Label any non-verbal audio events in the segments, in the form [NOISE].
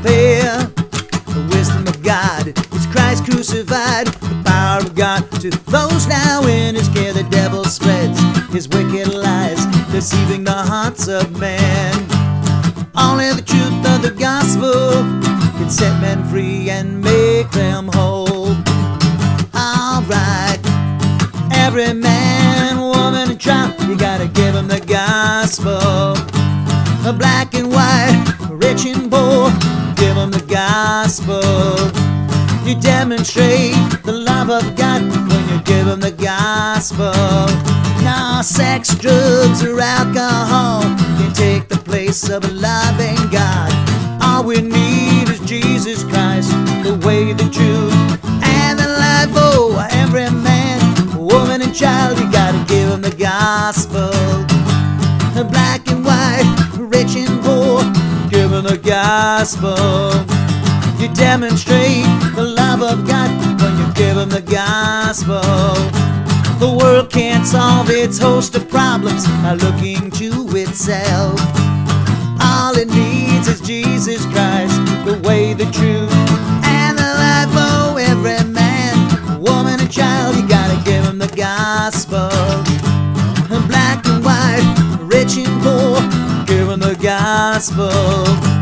Compare. The wisdom of God is Christ crucified. The power of God to those now in his care. The devil spreads his wicked lies, deceiving the hearts of men. Only the truth of the gospel can set men free and make them whole. Alright, every man, woman, and child, you gotta give them the gospel. Black and white, rich and poor, gospel. You demonstrate the love of God when you give them the gospel. Now, sex, drugs, or alcohol can take the place of a loving God. All we need is Jesus Christ, the way, the truth, and the life. Oh, every man, woman, and child, you gotta give them the gospel. Black and white, rich and poor, give them the gospel. You demonstrate the love of God when you give them the gospel. The world can't solve its host of problems by looking to itself. All it needs is Jesus Christ, the way, the truth, and the life. Oh, every man, woman, and child, you gotta give them the gospel. Black and white, rich and poor, give them the gospel.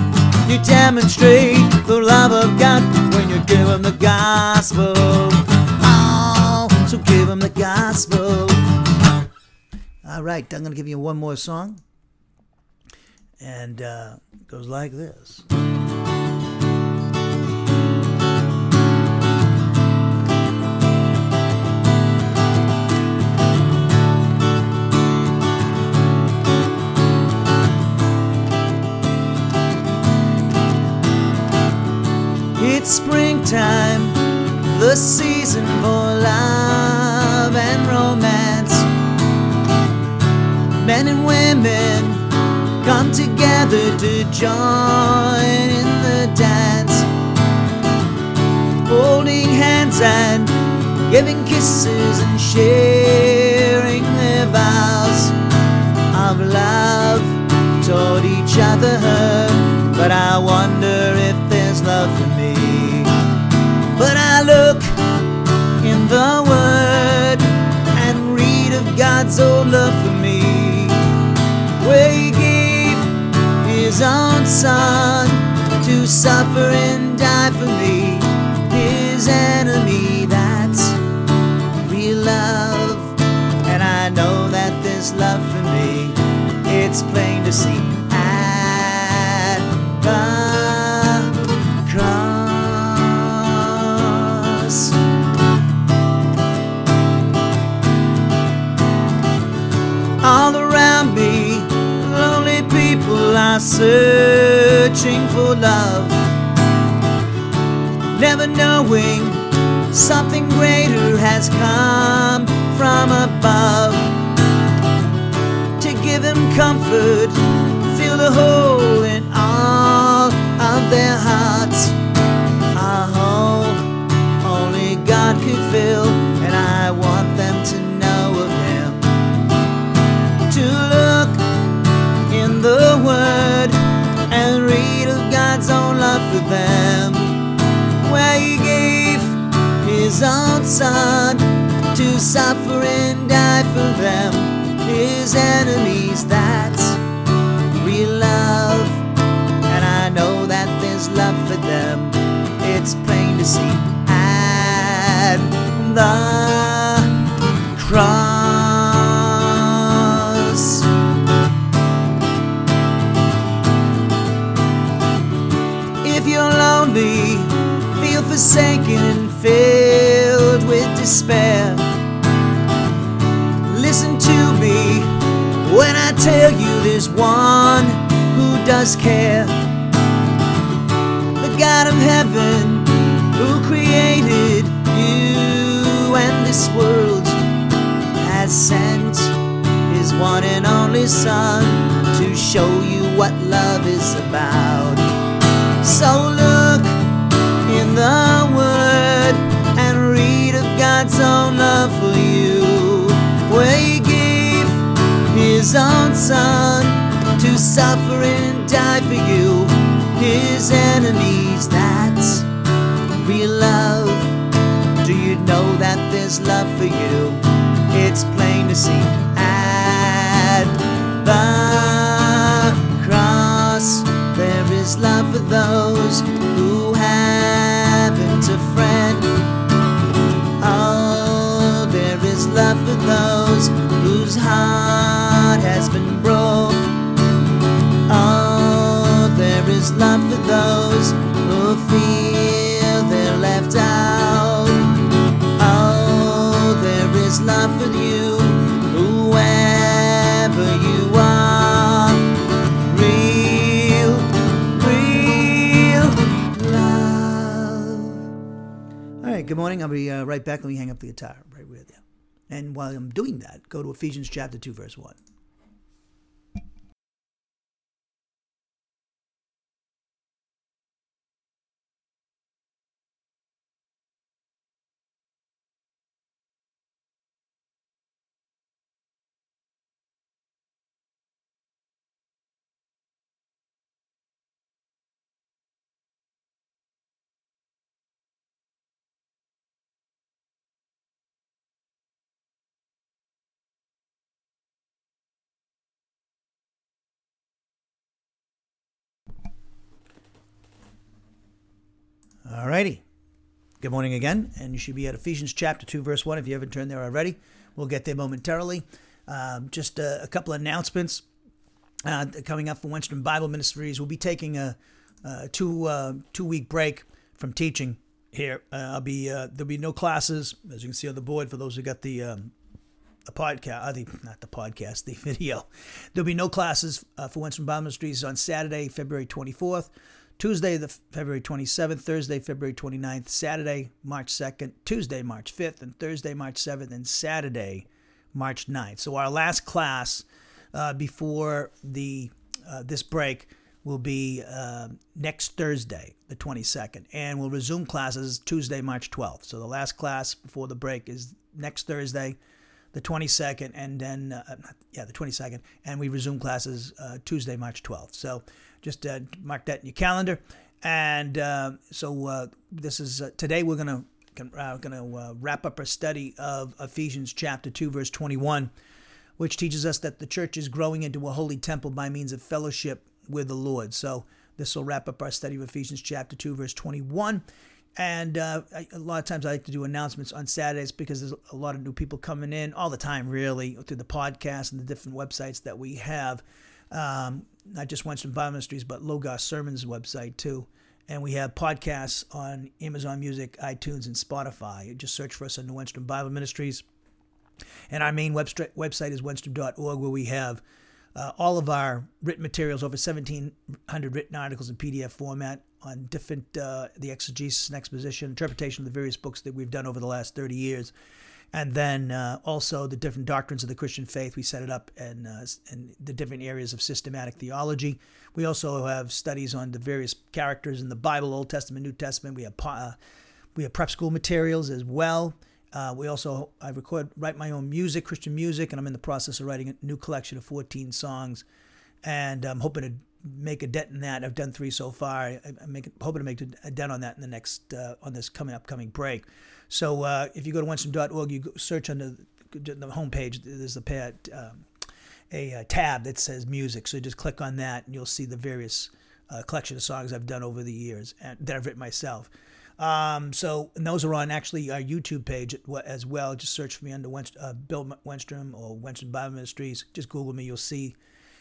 You demonstrate the love of God when you give them the gospel. Oh, so give them the gospel. All right, I'm going to give you one more song. And uh, it goes like this. It's springtime, the season for love and romance. Men and women come together to join in the dance. Holding hands and giving kisses and sharing their vows of love toward each other. But I wonder if there's love God's old love for me, where He gave His own Son to suffer and die for me, His enemy. That's real love, and I know that there's love for me. it's plain to see at the searching for love, never knowing something greater has come from above. To give him comfort, fill the hole His own Son to suffer and die for them, His enemies. That's real love, and I know that there's love for them. It's plain to see at the cross. If you're lonely, feel forsaken and with despair, listen to me when I tell you there's one who does care. The God of heaven who created you and this world has sent his one and only Son to show you what love is about. So own love for you, where He gave His own Son to suffer and die for you, His enemies. That's real love. Do you know that there's love for you? It's plain to see at the cross. There is love for those whose heart has been broke. Oh, there is love for those who feel they're left out. Oh, there is love for you, whoever you are. Real, real love. All right, good morning. I'll be uh, right back. Let me hang up the guitar right with you. And while I'm doing that, go to Ephesians chapter 2, verse 1. All righty. Good morning again, and you should be at Ephesians chapter 2, verse 1 if you haven't turned there already. We'll get there momentarily. Um, just a, a couple of announcements uh, coming up for Wenstrom Bible Ministries. We'll be taking a, a two uh, two week break from teaching here. Uh, I'll be uh, there'll be no classes, as you can see on the board for those who got the um, the podcast, uh, the, not the podcast, the [LAUGHS] video. There'll be no classes uh, for Wenstrom Bible Ministries on Saturday, February 24th. Tuesday, the February 27th, Thursday, February 29th, Saturday, March 2nd, Tuesday, March 5th, and Thursday, March 7th, and Saturday, March 9th. So our last class uh, before the uh, this break will be uh, next Thursday, the 22nd, and we'll resume classes Tuesday, March 12th. So the last class before the break is next Thursday, the 22nd, and then uh, yeah, the 22nd, and we resume classes uh, Tuesday, March 12th. So just uh, mark that in your calendar. And uh, so uh, this is uh, today we're gonna uh, gonna uh, wrap up our study of Ephesians chapter two, verse 21, which teaches us that the church is growing into a holy temple by means of fellowship with the Lord. So this will wrap up our study of Ephesians chapter two, verse 21. And uh, a lot of times I like to do announcements on Saturdays because there's a lot of new people coming in all the time, really, through the podcast and the different websites that we have. Um, not just Wenstrom Bible Ministries, but Logos Sermons website too. And we have podcasts on Amazon Music, iTunes, and Spotify. Just search for us on the Wenstrom Bible Ministries. And our main website website is wenstrom.org, where we have uh, all of our written materials, over 1,700 written articles in PDF format on different, uh, the exegesis and exposition, interpretation of the various books that we've done over the last 30 years. And then uh, also the different doctrines of the Christian faith. We set it up in, uh, the different areas of systematic theology. We also have studies on the various characters in the Bible, Old Testament, New Testament. We have uh, we have prep school materials as well. Uh, we also I record write my own music, Christian music, and I'm in the process of writing a new collection of 14 songs, and I'm hoping to make a dent in that. I've done three so far. I, am hoping to make a dent on that in the next uh, on this coming upcoming break. So uh, if you go to wenstrom.org, you search under the, the homepage. There's a pad, um, a, a, tab that says music. So just click on that, and you'll see the various uh, collection of songs I've done over the years and that I've written myself. Um, so those are on actually our YouTube page as well. Just search for me under uh, Bill Wenstrom or Wenstrom Bible Ministries. Just Google me, you'll see.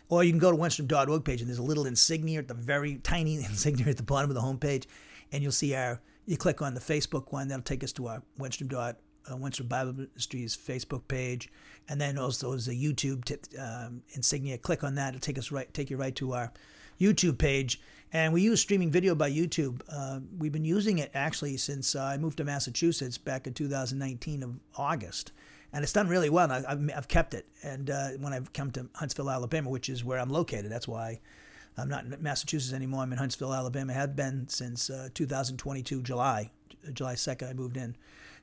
Or you can go to wenstrom.org page and there's a little insignia at the very tiny [LAUGHS] insignia at the bottom of the homepage, and you'll see our. You click on the Facebook one, that'll take us to our Wenstrom dot uh, Bible Ministries Facebook page, and then also there's a YouTube t- um, insignia. Click on that; it'll take us right, take you right to our YouTube page. And we use streaming video by YouTube. Uh, we've been using it actually since uh, I moved to Massachusetts back in 2019 of August. And it's done really well. I've, I've kept it. And uh, when I've come to Huntsville, Alabama, which is where I'm located, that's why I'm not in Massachusetts anymore. I'm in Huntsville, Alabama. Have been since uh, 2022, July. July 2nd, I moved in.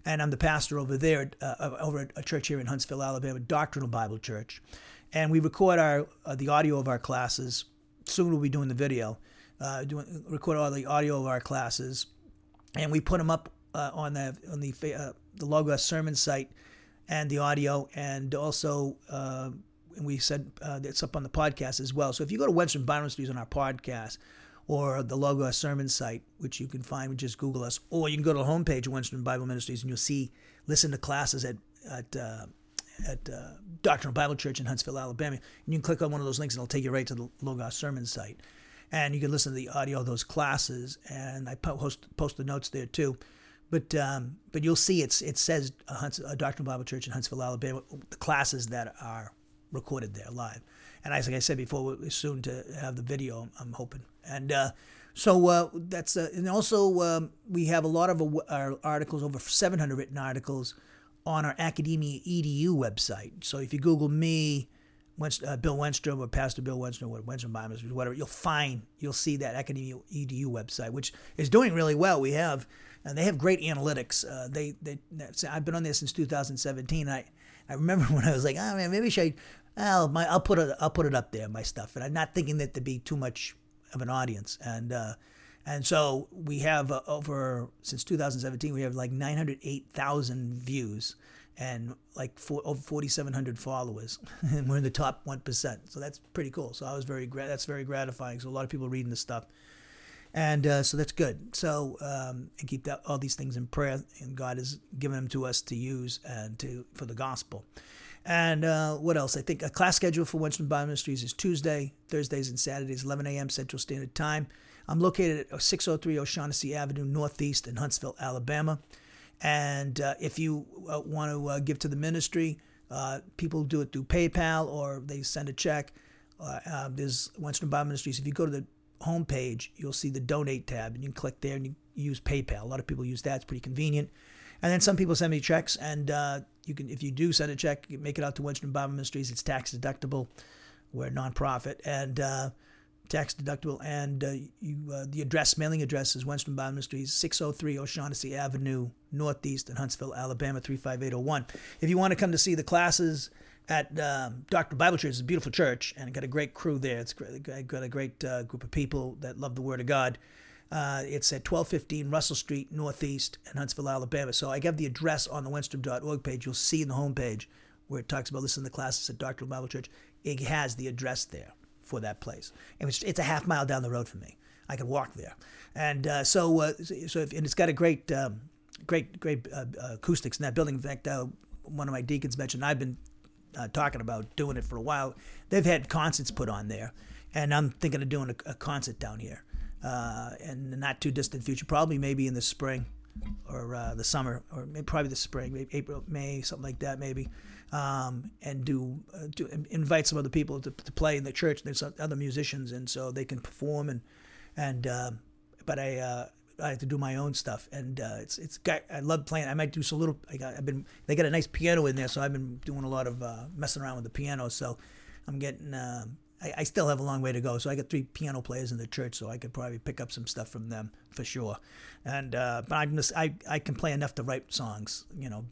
And I'm the pastor over there, uh, over at a church here in Huntsville, Alabama, Doctrinal Bible Church. And we record our uh, the audio of our classes. Soon we'll be doing the video uh, doing record all the audio of our classes, and we put them up uh, on the on the uh, the Logos sermon site and the audio, and also uh, and we said uh, it's up on the podcast as well. So if you go to Wenstrom Bible Ministries on our podcast or the Logos sermon site, which you can find, just Google us, or you can go to the homepage of Wenstrom Bible Ministries and you'll see listen to classes at at uh, at uh, Doctrinal Bible Church in Huntsville, Alabama. And you can click on one of those links and it'll take you right to the Logos sermon site and you can listen to the audio of those classes. And I post post the notes there too. But um, but you'll see it's it says a, Hunts, a Doctrinal Bible Church in Huntsville, Alabama. The classes that are recorded there live. And as like I said before, we're soon to have the video. I'm hoping. And uh, so uh, that's uh, and also um, we have a lot of our articles, over 700 written articles, on our Academia EDU website. So if you Google me Wenst- uh, Bill Wenstrom or Pastor Bill Wenstrom or Wenstrom Bible whatever, you'll find, you'll see that Academia EDU website, which is doing really well. We have, and they have great analytics. Uh, they, they, I've been on there since 2017. I, I remember [LAUGHS] when I was like, oh man, maybe should I, well, my, I'll put it, I'll put it up there, my stuff, and I'm not thinking that to be too much of an audience, and uh, and so we have uh, over since 2017, we have like 908,000 views and like four, over 4,700 followers, [LAUGHS] and we're in the top one percent. So that's pretty cool. So I was very that's very gratifying. So a lot of people reading this stuff, and uh, so that's good. So um, and keep that all these things in prayer, and God has given them to us to use and to for the gospel. And uh, what else? I think a class schedule for Wenstrom Bible Ministries is Tuesday, Thursdays, and Saturdays, 11 a.m. Central Standard Time. I'm located at 603 O'Shaughnessy Avenue Northeast in Huntsville, Alabama. And uh, if you uh, want to uh, give to the ministry, uh, people do it through PayPal or they send a check. There's Wenstrom Bible Ministries. If you go to the homepage, you'll see the donate tab, and you can click there and you use PayPal. A lot of people use that; it's pretty convenient. And then some people send me checks, and you can, if you do send a check, make it out to Wenstrom Bible Ministries. It's tax deductible. We're a nonprofit, and tax deductible, and uh, you, uh, the address, mailing address is Wenstrom Bible Ministries, 603 O'Shaughnessy Avenue, Northeast in Huntsville, Alabama, 35801. If you want to come to see the classes at um, Doctrinal Bible Church, it's a beautiful church, and got a great crew there. It's got a great uh, group of people that love the Word of God. Uh, it's at 1215 Russell Street, Northeast in Huntsville, Alabama. So I have the address on the Wenstrom.org page. You'll see in the homepage where it talks about listening to the classes at Doctrinal Bible Church. It has the address there for that place. It was, it's a half mile down the road from me. I could walk there, and uh, so uh, so if, and it's got a great um, great great uh, acoustics in that building. In fact, uh, one of my deacons mentioned I've been uh, talking about doing it for a while. They've had concerts put on there, and I'm thinking of doing a, a concert down here uh, in the not too distant future, probably maybe in the spring or uh, the summer, or maybe probably the spring, maybe April, May, something like that, maybe, um, and do, uh, do invite some other people to, to play in the church. There's other musicians, and so they can perform and and. Uh, but I uh, I have to do my own stuff, and uh, it's it's got, I love playing. I might do some little. I got I've been they got a nice piano in there, so I've been doing a lot of uh, messing around with the piano. So I'm getting. Uh, I, I still have a long way to go, so I got three piano players in the church, so I could probably pick up some stuff from them for sure. And uh, but I'm just I I can play enough to write songs, you know,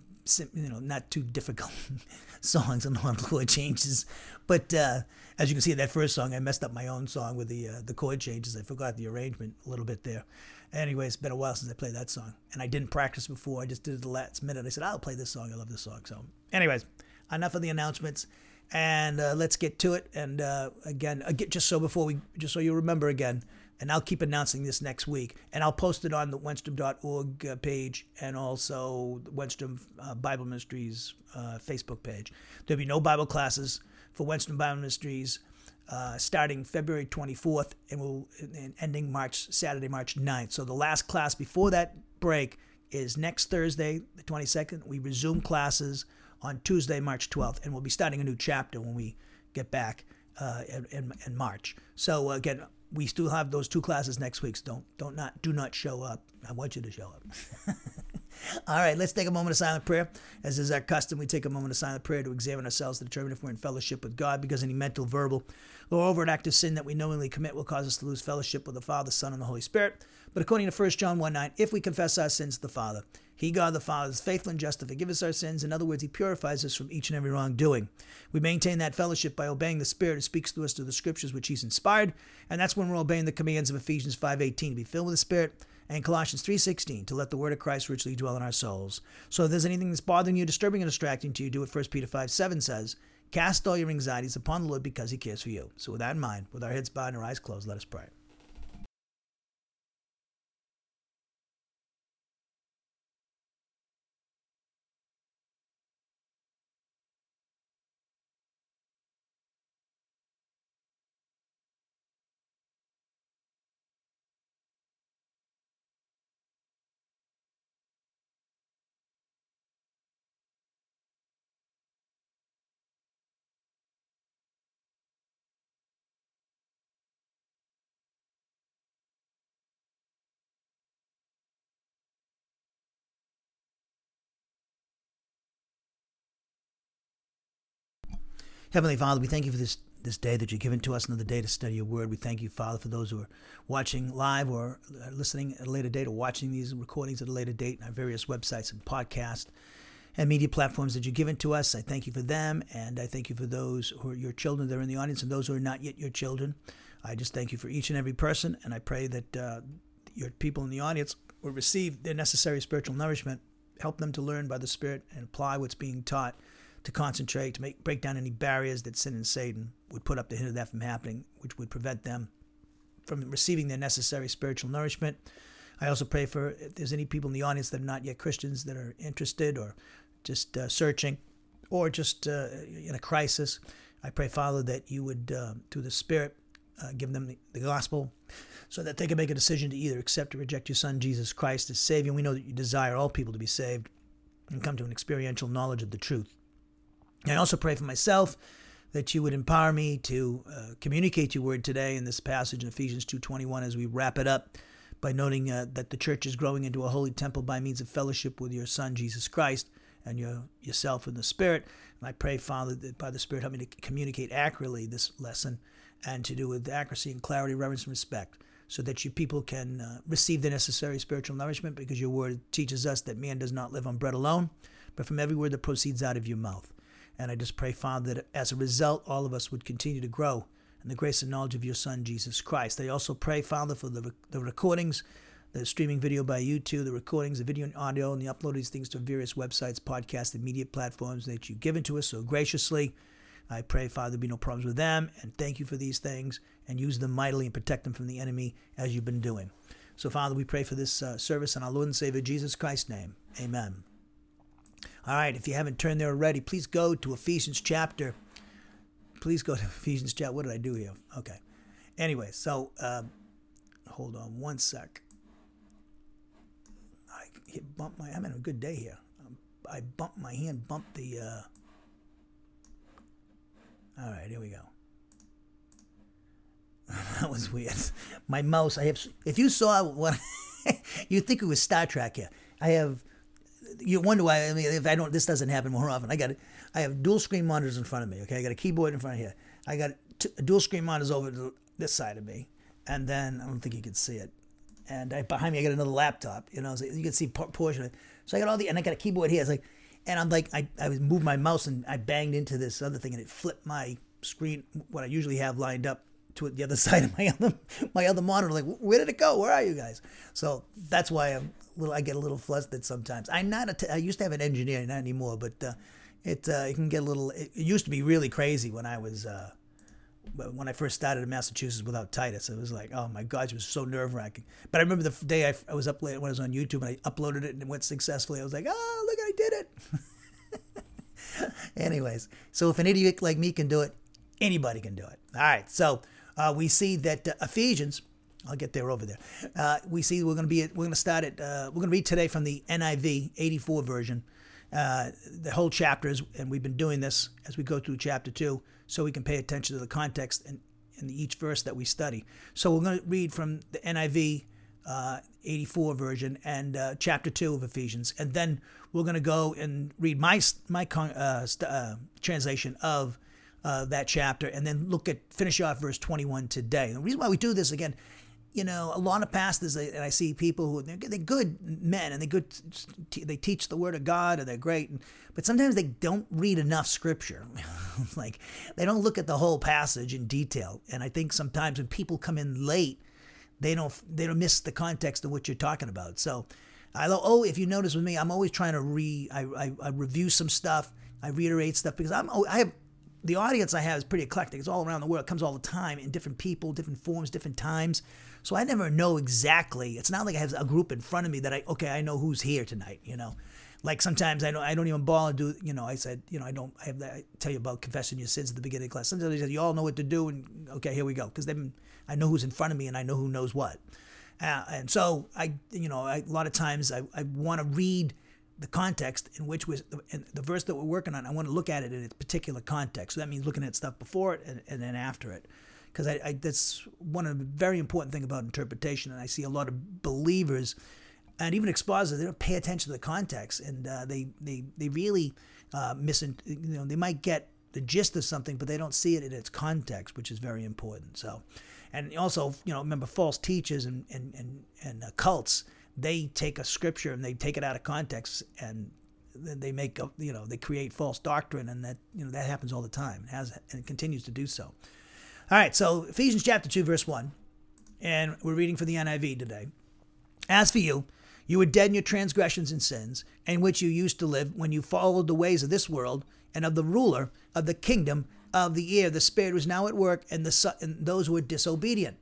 you know, not too difficult [LAUGHS] songs and on chord changes. But uh, as you can see, in that first song, I messed up my own song with the uh, the chord changes. I forgot the arrangement a little bit there. Anyway, it's been a while since I played that song, and I didn't practice before. I just did it the last minute. I said I'll play this song. I love this song. So, anyways, enough of the announcements, and uh, let's get to it. And uh, again, again, just so before we, just so you remember again, and I'll keep announcing this next week, and I'll post it on the Wenstrom.org uh, page and also the Wenstrom uh, Bible Ministries uh, Facebook page. There'll be no Bible classes for Wenstrom Bible Ministries uh, starting February 24th and will and ending March Saturday, March 9th. So the last class before that break is next Thursday, the 22nd. We resume classes on Tuesday, March 12th, and we'll be starting a new chapter when we get back uh, in, in, March. So again, we still have those two classes next week. So don't don't not do not show up. I want you to show up. [LAUGHS] All right, let's take a moment of silent prayer. As is our custom, we take a moment of silent prayer to examine ourselves to determine if we're in fellowship with God, because any mental, verbal, or overt act of sin that we knowingly commit will cause us to lose fellowship with the Father, Son, and the Holy Spirit. But according to 1 John 1 9, if we confess our sins to the Father, he, God the Father, is faithful and just to forgive us our sins. In other words, He purifies us from each and every wrongdoing. We maintain that fellowship by obeying the Spirit who speaks to us through the Scriptures which He's inspired, and that's when we're obeying the commands of Ephesians 5.18 to be filled with the Spirit, and Colossians 3.16 to let the word of Christ richly dwell in our souls. So if there's anything that's bothering you, disturbing, and distracting to you, do what 1 Peter 5.7 says, Cast all your anxieties upon the Lord because He cares for you. So with that in mind, with our heads bowed and our eyes closed, let us pray. Heavenly Father, we thank you for this, this day that you've given to us, another day to study your word. We thank you, Father, for those who are watching live or listening at a later date or watching these recordings at a later date on our various websites and podcasts and media platforms that you've given to us. I thank you for them, and I thank you for those who are your children that are in the audience and those who are not yet your children. I just thank you for each and every person, and I pray that uh, your people in the audience will receive their necessary spiritual nourishment, help them to learn by the Spirit, and apply what's being taught to concentrate, to make break down any barriers that sin and Satan would put up to hinder that from happening, which would prevent them from receiving their necessary spiritual nourishment. I also pray for if there's any people in the audience that are not yet Christians that are interested or just uh, searching or just uh, in a crisis. I pray, Father, that you would, uh, through the Spirit, uh, give them the, the, gospel so that they can make a decision to either accept or reject your Son, Jesus Christ, as Savior. We know that you desire all people to be saved and come to an experiential knowledge of the truth. I also pray for myself that you would empower me to uh, communicate your word today in this passage in Ephesians 2:21 as we wrap it up by noting uh, that the church is growing into a holy temple by means of fellowship with your son Jesus Christ and your yourself in the spirit. And I pray Father that by the spirit help me to communicate accurately this lesson and to do with accuracy and clarity, reverence and respect so that you people can uh, receive the necessary spiritual nourishment because your word teaches us that man does not live on bread alone, but from every word that proceeds out of your mouth. And I just pray, Father, that as a result, all of us would continue to grow in the grace and knowledge of your Son, Jesus Christ. I also pray, Father, for the, the recordings, the streaming video by YouTube, the recordings, the video and audio, and the upload of these things to various websites, podcasts, and media platforms that you've given to us so graciously. I pray, Father, there be no problems with them, and thank you for these things, and use them mightily and protect them from the enemy as you've been doing. So, Father, we pray for this uh, service in our Lord and Savior Jesus Christ's name. Amen. All right, if you haven't turned there already, please go to Ephesians chapter. Please go to [LAUGHS] Ephesians chapter. What did I do here? Okay. Anyway, so uh, hold on one sec. I hit bump my. I'm having a good day here. Um, I bumped my hand, bumped the. Uh, all right, here we go. [LAUGHS] that was weird. My mouse. I have. If you saw what, [LAUGHS] you think it was Star Trek here. I have. You wonder why. I mean, if I don't, this doesn't happen more often. I got. I have dual screen monitors in front of me. Okay, I got a keyboard in front of here. I got t- dual screen monitors over to this side of me, and then I don't think you can see it. And I, behind me, I got another laptop. You know, so you can see por- portion of it. So I got all the, and I got a keyboard here. It's like, and I'm like, I, I moved my mouse and I banged into this other thing, and it flipped my screen, what I usually have lined up to the other [LAUGHS] side of my other my other monitor. Like, where did it go? Where are you guys? So that's why I'm little. I get a little flustered sometimes. I'm not. A t- I used to have an engineer, not anymore, but uh, it uh, it can get a little. It, it used to be really crazy when I was. Uh, when I first started in Massachusetts without Titus, it was like, oh my God, it was so nerve wracking. But I remember the day I, I was up late when I was on YouTube and I uploaded it and it went successfully. I was like, oh, look, I did it. [LAUGHS] Anyways, so if an idiot like me can do it, anybody can do it. All right, so uh, we see that uh, Ephesians. I'll get there over there. Uh, we see we're going to be we're going to start at uh, we're going to read today from the NIV 84 version, uh, the whole chapters, and we've been doing this as we go through chapter two, so we can pay attention to the context and in each verse that we study. So we're going to read from the NIV uh, 84 version and uh, chapter 2 of Ephesians. And then we're going to go and read my, my uh, st- translation of uh, that chapter and then look at, finish off verse 21 today. The reason why we do this, again, you know, a lot of pastors, and I see people who they're, good men and they good, they teach the word of God and they're great, but sometimes they don't read enough scripture. [LAUGHS] like they don't look at the whole passage in detail. And I think sometimes when people come in late, they don't they don't miss the context of what you're talking about. So, I oh, if you notice with me, I'm always trying to re I, I, I review some stuff, I reiterate stuff because I'm oh, I have the audience I have is pretty eclectic. It's all around the world. It comes all the time in different people, different forms, different times. So I never know exactly. It's not like I have a group in front of me that I okay, I know who's here tonight. You know, like sometimes I don't I don't even and do. You know, I said you know I don't I have that. I tell you about confessing your sins at the beginning of class. Sometimes I said you all know what to do and okay, here we go because then I know who's in front of me and I know who knows what. Uh, and so I you know I, a lot of times I I want to read the context in which was the, the verse that we're working on. I want to look at it in its particular context. So that means looking at stuff before it and, and then after it, because I, I, that's one of the very important thing about interpretation. And I see a lot of believers and even expositors they don't pay attention to the context, and uh, they they they really uh, miss. You know, they might get the gist of something, but they don't see it in its context, which is very important. So, and also, you know, remember false teachers and and and, and uh, cults they take a scripture and they take it out of context and they make a, you know they create false doctrine and that you know that happens all the time it has and it continues to do so. All right so ephesians chapter 2 verse 1 and we're reading for the niv today. As for you you were dead in your transgressions and sins in which you used to live when you followed the ways of this world and of the ruler of the kingdom of the air. The spirit was now at work and the and those who were disobedient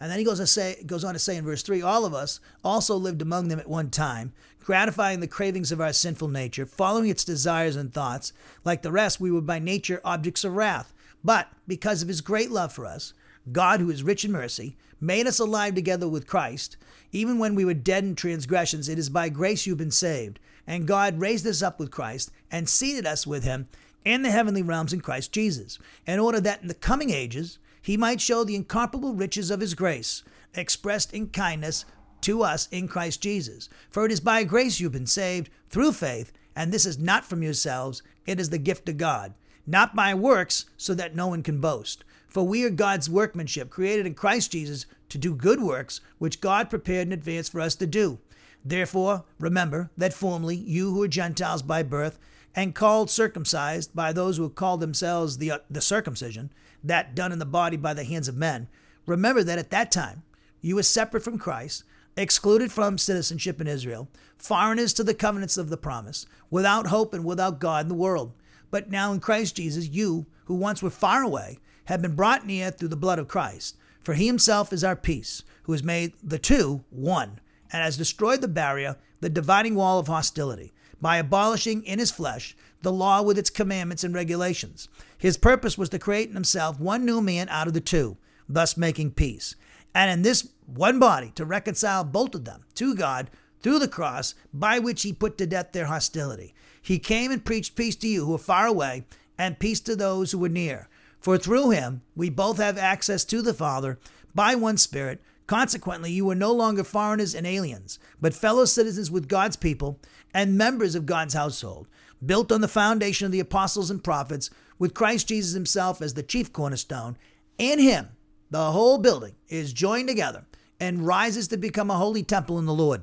and then he goes, to say, goes on to say in verse 3 All of us also lived among them at one time, gratifying the cravings of our sinful nature, following its desires and thoughts. Like the rest, we were by nature objects of wrath. But because of his great love for us, God, who is rich in mercy, made us alive together with Christ. Even when we were dead in transgressions, it is by grace you've been saved. And God raised us up with Christ and seated us with him in the heavenly realms in Christ Jesus, in order that in the coming ages, he might show the incomparable riches of his grace, expressed in kindness to us in Christ Jesus. For it is by grace you've been saved through faith, and this is not from yourselves, it is the gift of God, not by works, so that no one can boast. For we are God's workmanship, created in Christ Jesus to do good works, which God prepared in advance for us to do. Therefore, remember that formerly you who were Gentiles by birth, and called circumcised by those who called themselves the, uh, the circumcision, that done in the body by the hands of men, remember that at that time you were separate from Christ, excluded from citizenship in Israel, foreigners to the covenants of the promise, without hope and without God in the world. But now in Christ Jesus, you, who once were far away, have been brought near through the blood of Christ. For he himself is our peace, who has made the two one, and has destroyed the barrier, the dividing wall of hostility by abolishing in his flesh the law with its commandments and regulations. His purpose was to create in himself one new man out of the two, thus making peace. And in this one body to reconcile both of them to God through the cross, by which he put to death their hostility. He came and preached peace to you who are far away, and peace to those who were near. For through him we both have access to the Father by one Spirit. Consequently, you are no longer foreigners and aliens, but fellow citizens with God's people and members of God's household, built on the foundation of the apostles and prophets, with Christ Jesus himself as the chief cornerstone. In him, the whole building is joined together and rises to become a holy temple in the Lord.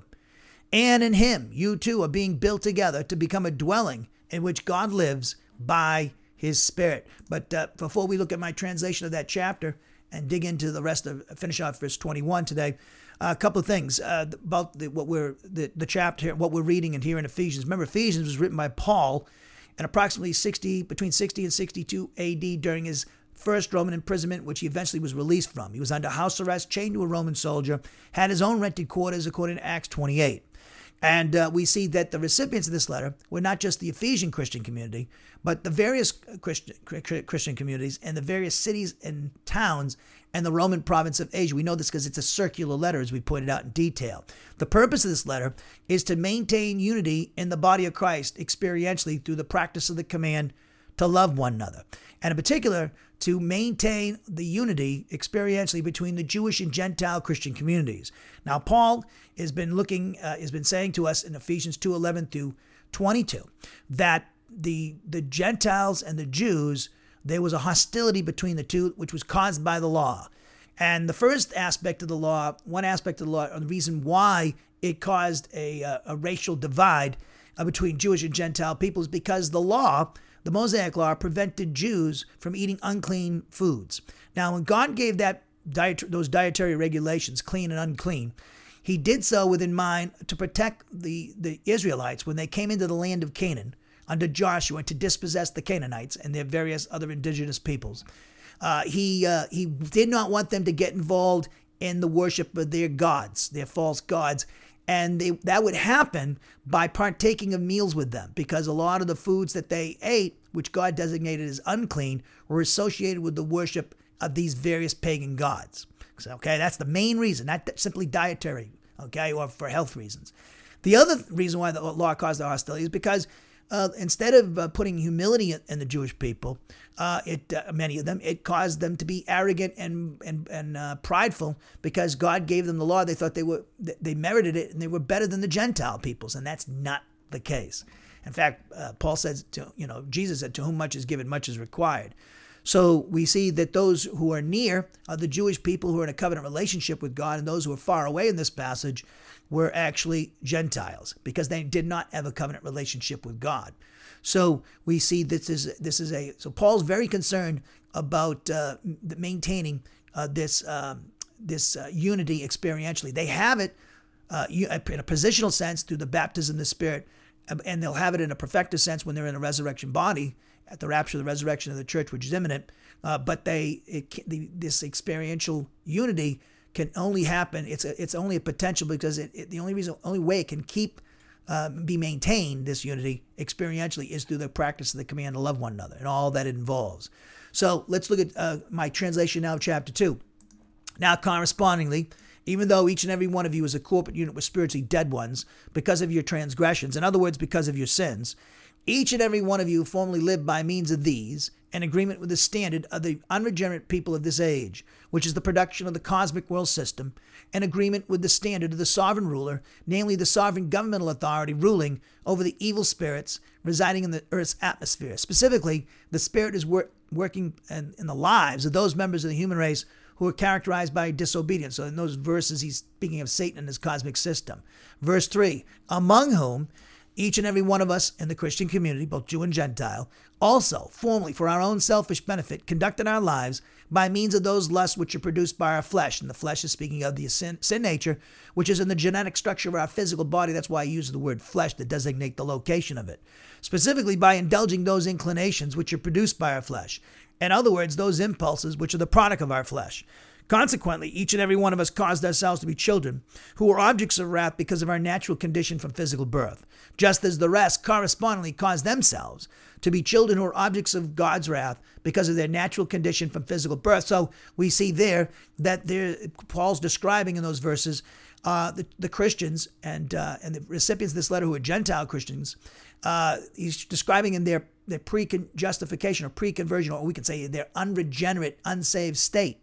And in him, you too are being built together to become a dwelling in which God lives by his Spirit. But uh, before we look at my translation of that chapter and dig into the rest of, finish off verse 21 today, uh, a couple of things uh, about the, what we're the, the chapter, what we're reading and here in Ephesians. Remember, Ephesians was written by Paul in approximately 60 between 60 and 62 A.D. during his first Roman imprisonment, which he eventually was released from. He was under house arrest, chained to a Roman soldier, had his own rented quarters, according to Acts 28. And uh, we see that the recipients of this letter were not just the Ephesian Christian community, but the various Christian, Christian communities and the various cities and towns and the Roman province of Asia. We know this because it's a circular letter, as we pointed out in detail. The purpose of this letter is to maintain unity in the body of Christ experientially through the practice of the command to love one another. And in particular, to maintain the unity experientially between the Jewish and Gentile Christian communities. Now, Paul has been looking, uh, has been saying to us in Ephesians 2 11 through 22 that the, the Gentiles and the Jews, there was a hostility between the two, which was caused by the law. And the first aspect of the law, one aspect of the law, and the reason why it caused a, a, uh, a racial divide uh, between Jewish and Gentile peoples, because the law the Mosaic Law prevented Jews from eating unclean foods. Now, when God gave that diet, those dietary regulations, clean and unclean, he did so with in mind to protect the, the Israelites when they came into the land of Canaan under Joshua to dispossess the Canaanites and their various other indigenous peoples. Uh, he, uh, he did not want them to get involved in the worship of their gods, their false gods. And they, that would happen by partaking of meals with them because a lot of the foods that they ate, which God designated as unclean, were associated with the worship of these various pagan gods. So, okay, that's the main reason, not simply dietary, okay, or for health reasons. The other reason why the law caused the hostility is because uh, instead of uh, putting humility in the Jewish people, uh, it uh, many of them it caused them to be arrogant and and and uh, prideful because God gave them the law. They thought they were they merited it and they were better than the Gentile peoples, and that's not the case. In fact, uh, Paul says to you know Jesus said, "To whom much is given, much is required." So we see that those who are near are the Jewish people who are in a covenant relationship with God, and those who are far away in this passage were actually Gentiles because they did not have a covenant relationship with God. So we see this is this is a so Paul's very concerned about uh, maintaining uh, this um, this uh, unity experientially. They have it uh, in a positional sense through the baptism of the Spirit, um, and they'll have it in a perfective sense when they're in a resurrection body at the rapture, the resurrection of the church, which is imminent. Uh, but they it, the, this experiential unity can only happen. It's a, it's only a potential because it, it, the only reason, only way it can keep uh, be maintained this unity experientially is through the practice of the command to love one another and all that it involves. So let's look at uh, my translation now of chapter two. Now, correspondingly, even though each and every one of you is a corporate unit with spiritually dead ones because of your transgressions, in other words, because of your sins, each and every one of you formerly lived by means of these, in agreement with the standard of the unregenerate people of this age, which is the production of the cosmic world system, in agreement with the standard of the sovereign ruler, namely the sovereign governmental authority ruling over the evil spirits residing in the earth's atmosphere. Specifically, the spirit is wor- working in, in the lives of those members of the human race who are characterized by disobedience. So in those verses, he's speaking of Satan and his cosmic system. Verse 3 Among whom each and every one of us in the Christian community, both Jew and Gentile, also, formally, for our own selfish benefit, conducted our lives by means of those lusts which are produced by our flesh. And the flesh is speaking of the sin, sin nature, which is in the genetic structure of our physical body. That's why I use the word flesh to designate the location of it. Specifically, by indulging those inclinations which are produced by our flesh. In other words, those impulses which are the product of our flesh Consequently, each and every one of us caused ourselves to be children who were objects of wrath because of our natural condition from physical birth, just as the rest correspondingly caused themselves to be children who are objects of God's wrath because of their natural condition from physical birth. So we see there that there, Paul's describing in those verses uh, the, the Christians and uh, and the recipients of this letter who are Gentile Christians. Uh, he's describing in their their pre justification or pre conversion, or we could say their unregenerate, unsaved state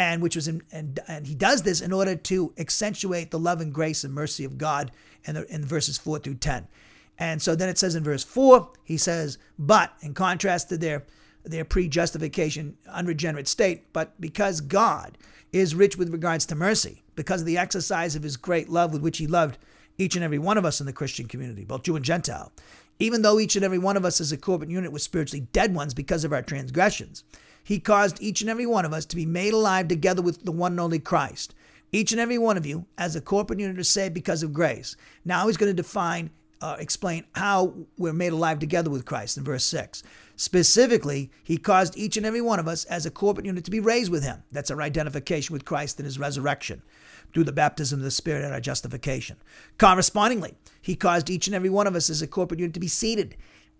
and which was in, and, and he does this in order to accentuate the love and grace and mercy of God in, the, in verses 4 through 10. And so then it says in verse 4, he says, but in contrast to their, their pre justification, unregenerate state, but because God is rich with regards to mercy, because of the exercise of his great love with which he loved each and every one of us in the Christian community, both Jew and Gentile, even though each and every one of us as a corporate unit was spiritually dead ones because of our transgressions. He caused each and every one of us to be made alive together with the one and only Christ. Each and every one of you, as a corporate unit, is saved because of grace. Now he's going to define, uh, explain how we're made alive together with Christ in verse 6. Specifically, he caused each and every one of us as a corporate unit to be raised with him. That's our identification with Christ in his resurrection through the baptism of the Spirit and our justification. Correspondingly, he caused each and every one of us as a corporate unit to be seated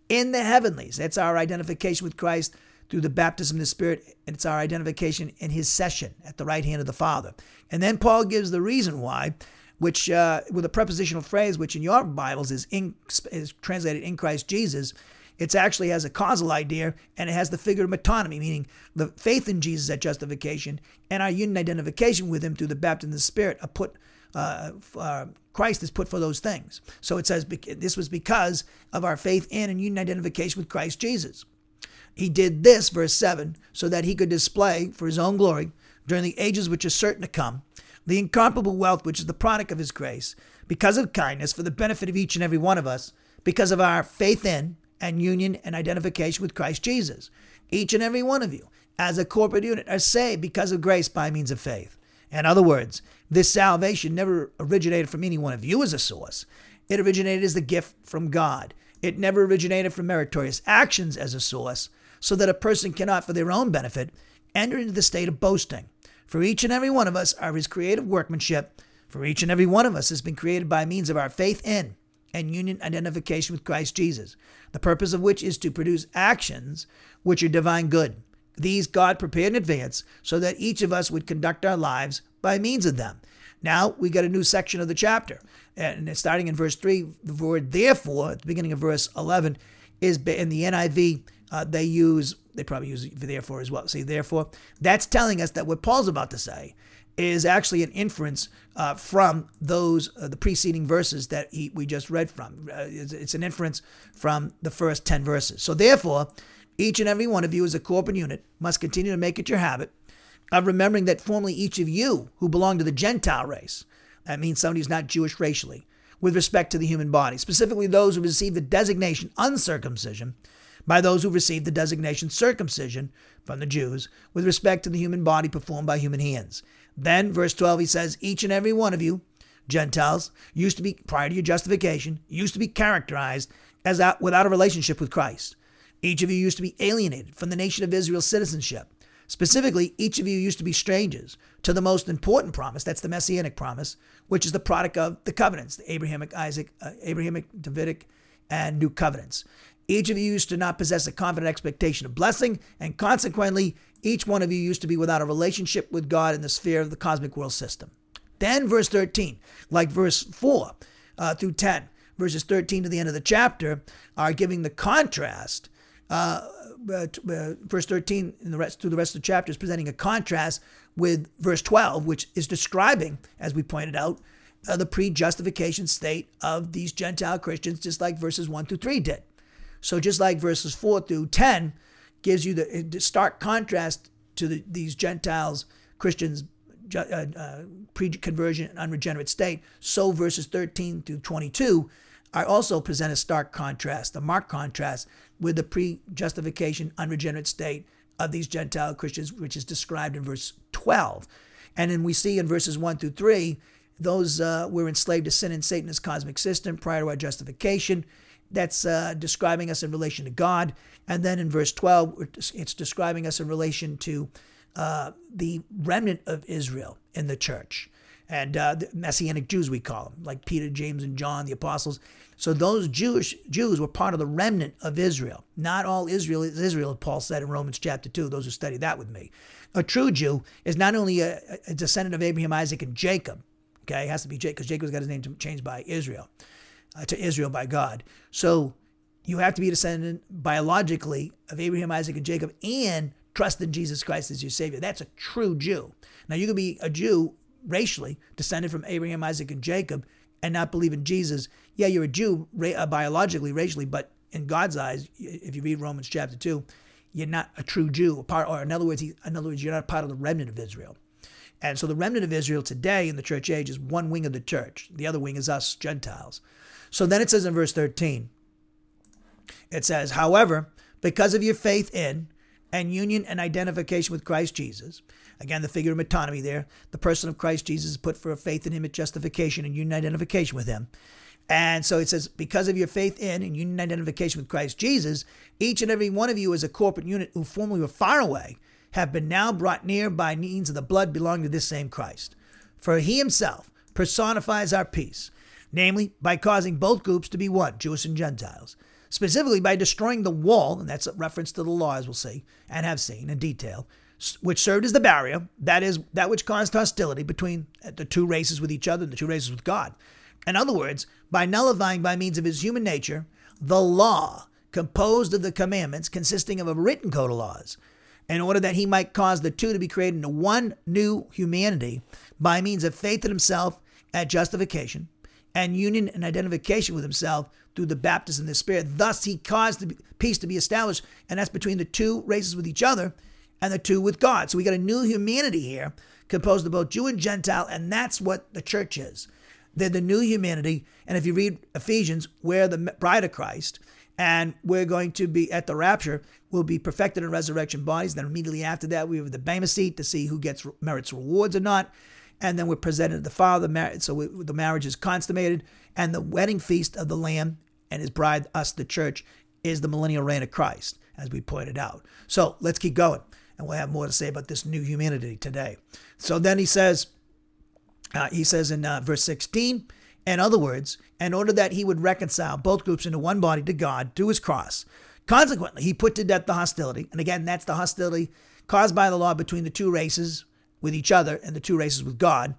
in the heavenlies. That's our identification with Christ through the baptism of the Spirit, and it's our identification in his session at the right hand of the Father. And then Paul gives the reason why, which uh, with a prepositional phrase, which in your Bibles is, in, is translated in Christ Jesus. It actually has a causal idea and it has the figure of metonymy, meaning the faith in Jesus at justification and our union identification with him through the baptism of the Spirit are put uh, uh, Christ is put for those things. So it says this was because of our faith in and union identification with Christ Jesus. He did this, verse 7, so that he could display for his own glory during the ages which are certain to come the incomparable wealth which is the product of his grace, because of kindness, for the benefit of each and every one of us, because of our faith in and union and identification with Christ Jesus. Each and every one of you, as a corporate unit, are saved because of grace by means of faith. In other words, this salvation never originated from any one of you as a source. It originated as the gift from God. It never originated from meritorious actions as a source, so that a person cannot, for their own benefit, enter into the state of boasting. For each and every one of us are his creative workmanship, for each and every one of us has been created by means of our faith in and union identification with Christ Jesus, the purpose of which is to produce actions which are divine good. These God prepared in advance so that each of us would conduct our lives by means of them. Now we got a new section of the chapter. And starting in verse 3, the word therefore, at the beginning of verse 11, is in the NIV uh, they use, they probably use therefore as well. See, therefore, that's telling us that what Paul's about to say is actually an inference uh, from those uh, the preceding verses that he, we just read from. Uh, it's, it's, an inference from the first 10 verses. So therefore, each and every one of you as a corporate unit must continue to make it your habit of remembering that formerly each of you who belong to the Gentile race, that means somebody who's not Jewish racially, with respect to the human body, specifically those who receive the designation uncircumcision, by those who received the designation circumcision from the Jews with respect to the human body performed by human hands. Then, verse 12, he says, Each and every one of you, Gentiles, used to be, prior to your justification, used to be characterized as out, without a relationship with Christ. Each of you used to be alienated from the nation of Israel's citizenship. Specifically, each of you used to be strangers to the most important promise, that's the messianic promise, which is the product of the covenants, the Abrahamic, Isaac, uh, Abrahamic, Davidic, and new covenants. Each of you used to not possess a confident expectation of blessing, and consequently, each one of you used to be without a relationship with God in the sphere of the cosmic world system. Then, verse 13, like verse 4 uh, through 10, verses 13 to the end of the chapter are giving the contrast. Uh, uh, uh, verse 13 in the rest through the rest of the chapter is presenting a contrast with verse 12, which is describing, as we pointed out, uh, the pre-justification state of these Gentile Christians, just like verses 1 through 3 did. So just like verses 4 through 10 gives you the, stark contrast to the, these Gentiles, Christians, uh, uh, pre-conversion and unregenerate state, so verses 13 through 22 are also present a stark contrast, a marked contrast with the pre-justification unregenerate state of these Gentile Christians, which is described in verse 12. And then we see in verses 1 through 3, those uh, were enslaved to sin and Satan's cosmic system prior to our justification that's uh, describing us in relation to God. And then in verse 12, it's describing us in relation to uh, the remnant of Israel in the church. And uh, the Messianic Jews, we call them, like Peter, James, and John, the apostles. So those Jewish Jews were part of the remnant of Israel. Not all Israel is Israel, Paul said in Romans chapter 2, those who study that with me. A true Jew is not only a, a descendant of Abraham, Isaac, and Jacob, okay, it has to be Jacob, because Jacob's got his name changed by Israel, uh, to Israel by God. So you have to be a descendant biologically of Abraham, Isaac, and Jacob, and trust in Jesus Christ as your Savior. That's a true Jew. Now, you can be a Jew racially, descended from Abraham, Isaac, and Jacob, and not believe in Jesus. Yeah, you're a Jew uh, biologically, racially, but in God's eyes, if you read Romans chapter 2, you're not a true Jew. Or in other words, in other words, you're not part of the remnant of Israel. And so the remnant of Israel today in the church age is one wing of the church. The other wing is us, Gentiles. So then it says in verse 13, it says, however, because of your faith in and union and identification with Christ Jesus, again, the figure of metonymy there, the person of Christ Jesus is put for a faith in him at justification and union identification with him. And so it says, because of your faith in and union identification with Christ Jesus, each and every one of you as a corporate unit who formerly were far away have been now brought near by means of the blood belonging to this same Christ. For he himself personifies our peace, namely by causing both groups to be one, Jews and Gentiles specifically by destroying the wall, and that's a reference to the law, as we'll see and have seen in detail, which served as the barrier, that is, that which caused hostility between uh, the two races with each other and the two races with God. In other words, by nullifying by means of his human nature the law composed of the commandments consisting of a written code of laws, in order that he might cause the two to be created into one new humanity by means of faith in himself at justification and union and identification with himself through the baptism of the Spirit. Thus, he caused the peace to be established, and that's between the two races with each other and the two with God. So we got a new humanity here composed of both Jew and Gentile, and that's what the church is. They're the new humanity. And if you read Ephesians, we're the bride of Christ, and we're going to be at the rapture, we'll be perfected in resurrection bodies. Then immediately after that, we have the Bema seat to see who gets merits rewards or not and then we're presented to the Father. So we, the marriage is consummated, and the wedding feast of the Lamb and His bride, us, the church, is the millennial reign of Christ, as we pointed out. So let's keep going, and we'll have more to say about this new humanity today. So then he says, uh, he says in uh, verse 16, in other words, in order that he would reconcile both groups into one body to God through his cross. Consequently, he put to death the hostility. And again, that's the hostility caused by the law between the two races, with each other and the two races with God.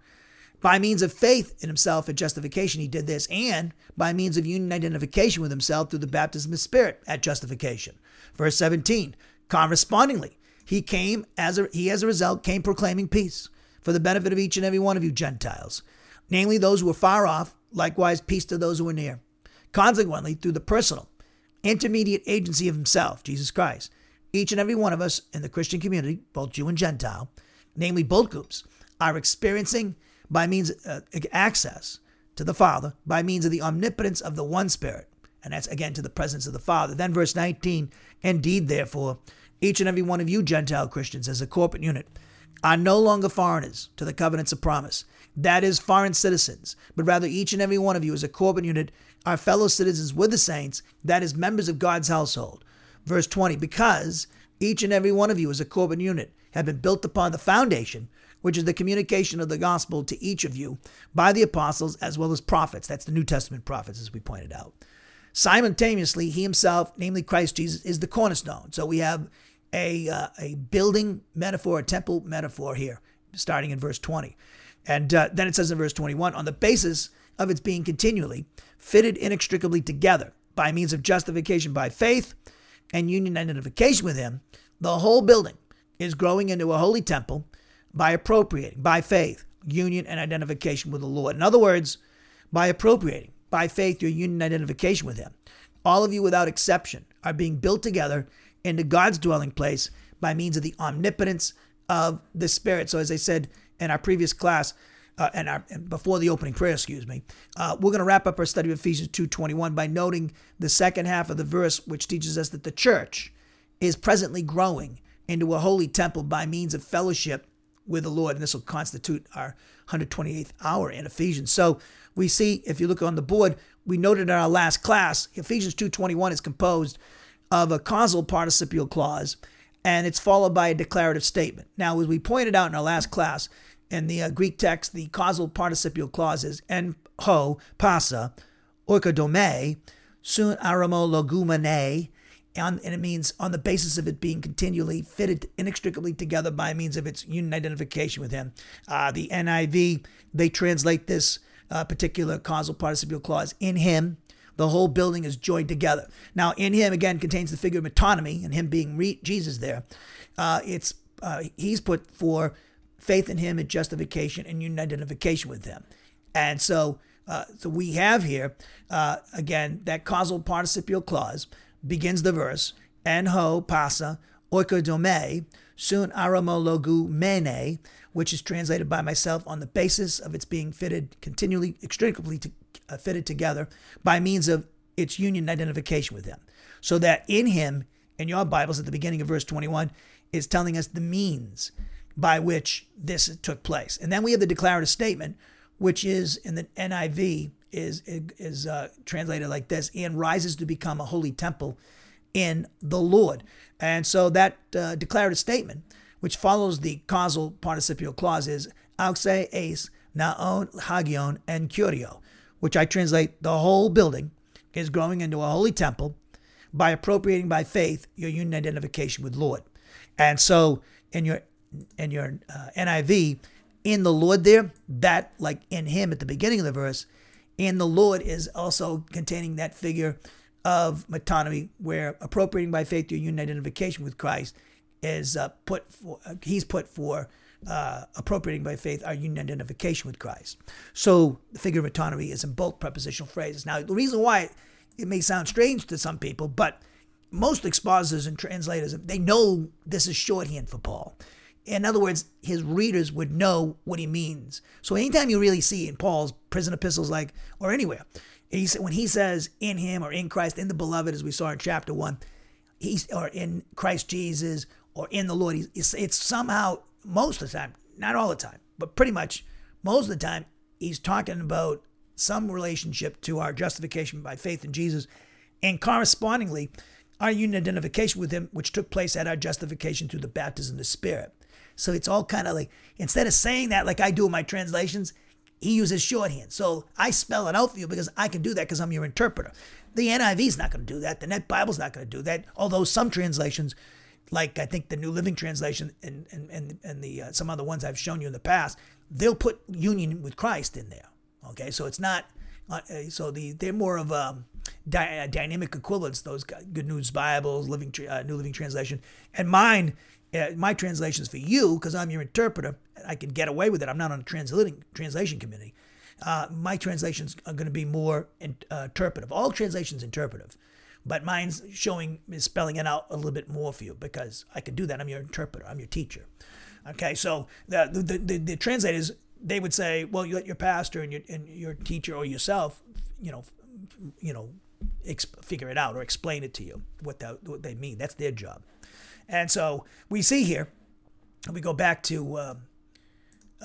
By means of faith in himself at justification, he did this, and by means of union identification with himself through the baptism of Spirit at justification. Verse 17, correspondingly, he came as a, he as a result came proclaiming peace for the benefit of each and every one of you Gentiles, namely those who were far off, likewise peace to those who were near. Consequently, through the personal, intermediate agency of himself, Jesus Christ, each and every one of us in the Christian community, both Jew and Gentile, namely both groups, are experiencing by means uh, access to the Father by means of the omnipotence of the one Spirit. And that's again to the presence of the Father. Then, verse 19, indeed, therefore, each and every one of you Gentile Christians as a corporate unit are no longer foreigners to the covenants of promise. That is, foreign citizens, but rather each and every one of you as a corporate unit are fellow citizens with the saints, that is, members of God's household. Verse 20, because each and every one of you is a corporate unit have been built upon the foundation, which is the communication of the gospel to each of you by the apostles as well as prophets. That's the New Testament prophets, as we pointed out. Simultaneously, he himself, namely Christ Jesus, is the cornerstone. So we have a, uh, a building metaphor, a temple metaphor here, starting in verse 20. And uh, then it says in verse 21 on the basis of its being continually fitted inextricably together by means of justification by faith and union identification with him, the whole building is growing into a holy temple by appropriating, by faith, union and identification with the Lord. In other words, by appropriating, by faith, your union identification with Him. All of you, without exception, are being built together into God's dwelling place by means of the omnipotence of the Spirit. So, as I said in our previous class, uh, and, our, and before the opening prayer, excuse me, uh, we're going to wrap up our study of Ephesians 2.21 by noting the second half of the verse, which teaches us that the church is presently growing into a holy temple by means of fellowship with the Lord. And this will constitute our 128th hour in Ephesians. So we see, if you look on the board, we noted in our last class, Ephesians 2.21 is composed of a causal participial clause and it's followed by a declarative statement. Now, as we pointed out in our last class, in the uh, Greek text, the causal participial clause is en ho, pasa, oikodome, sun aramo logumene, and, it means on the basis of it being continually fitted inextricably together by means of its union identification with him. Uh, the NIV, they translate this uh, particular causal participial clause in him. The whole building is joined together. Now, in him, again, contains the figure of metonymy, and him being re- Jesus there. Uh, it's uh, He's put for faith in him and justification and identification with him. And so, uh, so we have here, uh, again, that causal participial clause begins the verse, en ho pasa oikodome sun aramologu mene, which is translated by myself on the basis of its being fitted continually, extricably to, fitted together by means of its union identification with him. So that in him, in your Bibles at the beginning of verse 21, is telling us the means by which this took place. And then we have the declarative statement, which is in the NIV is is uh, translated like this: "And rises to become a holy temple in the Lord." And so that uh, declarative statement, which follows the causal participial clause, is "auxe eis naon hagion and curio," which I translate: "The whole building is growing into a holy temple." By appropriating by faith your union identification with Lord, and so in your in your uh, NIV, in the Lord there, that like in Him at the beginning of the verse, in the Lord is also containing that figure of metonymy, where appropriating by faith your union identification with Christ is uh, put for, uh, He's put for uh, appropriating by faith our union identification with Christ. So the figure of metonymy is in both prepositional phrases. Now, the reason why it may sound strange to some people, but most expositors and translators, they know this is shorthand for Paul. In other words, his readers would know what he means. So anytime you really see in Paul's prison epistles, like or anywhere, he said when he says in him or in Christ, in the beloved, as we saw in chapter one, he's or in Christ Jesus or in the Lord, he's, it's somehow most of the time, not all the time, but pretty much most of the time, he's talking about some relationship to our justification by faith in Jesus, and correspondingly, our union identification with him, which took place at our justification through the baptism of the Spirit. So it's all kind of like, instead of saying that like I do in my translations, he uses shorthand. So I spell it out for you because I can do that because I'm your interpreter. The NIV is not going to do that. The Net Bible's not going to do that. Although some translations, like I think the New Living Translation and and and, and the uh, some other ones I've shown you in the past, they'll put union with Christ in there. Okay, so it's not. Uh, so the they're more of a um, dy- dynamic equivalents. Those Good News Bibles, Living uh, New Living Translation, and mine uh, my translations for you because I'm your interpreter. I can get away with it. I'm not on a translating translation committee. Uh, my translations are going to be more in, uh, interpretive. All translations interpretive, but mine's showing is spelling it out a little bit more for you because I can do that. I'm your interpreter. I'm your teacher. Okay, so the the, the, the translators they would say, well, you let your pastor and your and your teacher or yourself, you know, you know, figure it out or explain it to you what, what they mean. That's their job. And so we see here, we go back to uh,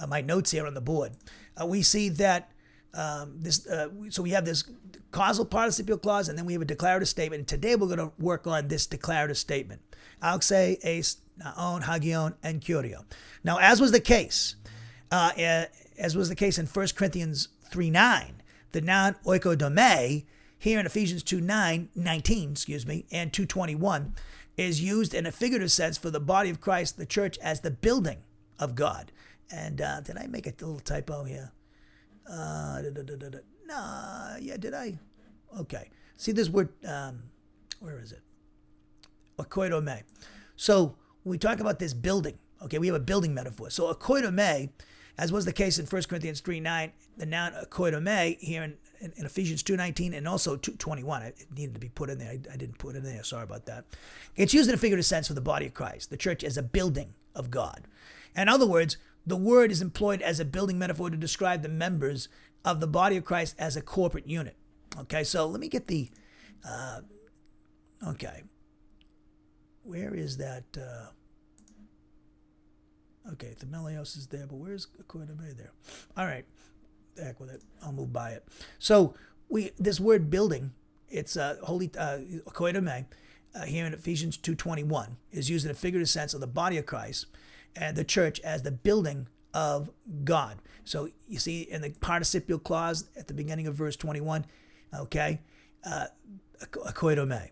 uh, my notes here on the board. Uh, we see that um, this. Uh, so we have this causal participial clause, and then we have a declarative statement. And today we're going to work on this declarative statement: auxe, eis, naon, hagion, and curio. Now, as was the case, uh, as was the case in 1 Corinthians 3 9, the noun oikodome here in Ephesians 2 9, 19, excuse me, and 221 is used in a figurative sense for the body of Christ, the church, as the building of God. And uh, did I make a little typo here? Uh, da, da, da, nah, yeah, did I? Okay. See this word, um, where is it? Oikoidome. So we talk about this building, okay, we have a building metaphor. So oikoidome, as was the case in 1 Corinthians 3 9, the noun oikoidome here in in, in Ephesians 2.19 and also 2.21. It needed to be put in there. I, I didn't put it in there. Sorry about that. It's used in a figurative sense for the body of Christ, the church as a building of God. In other words, the word is employed as a building metaphor to describe the members of the body of Christ as a corporate unit. Okay, so let me get the. Uh, okay. Where is that? Uh, okay, Themelios is there, but where's Koinonia there? All right the heck with it. I'll move by it. So we this word building, it's uh, holy uh, koinome, uh, here in Ephesians 2.21 is used in a figurative sense of the body of Christ the church as the building of God. So you see in the participial clause at the beginning of verse 21, okay, uh, akoidome.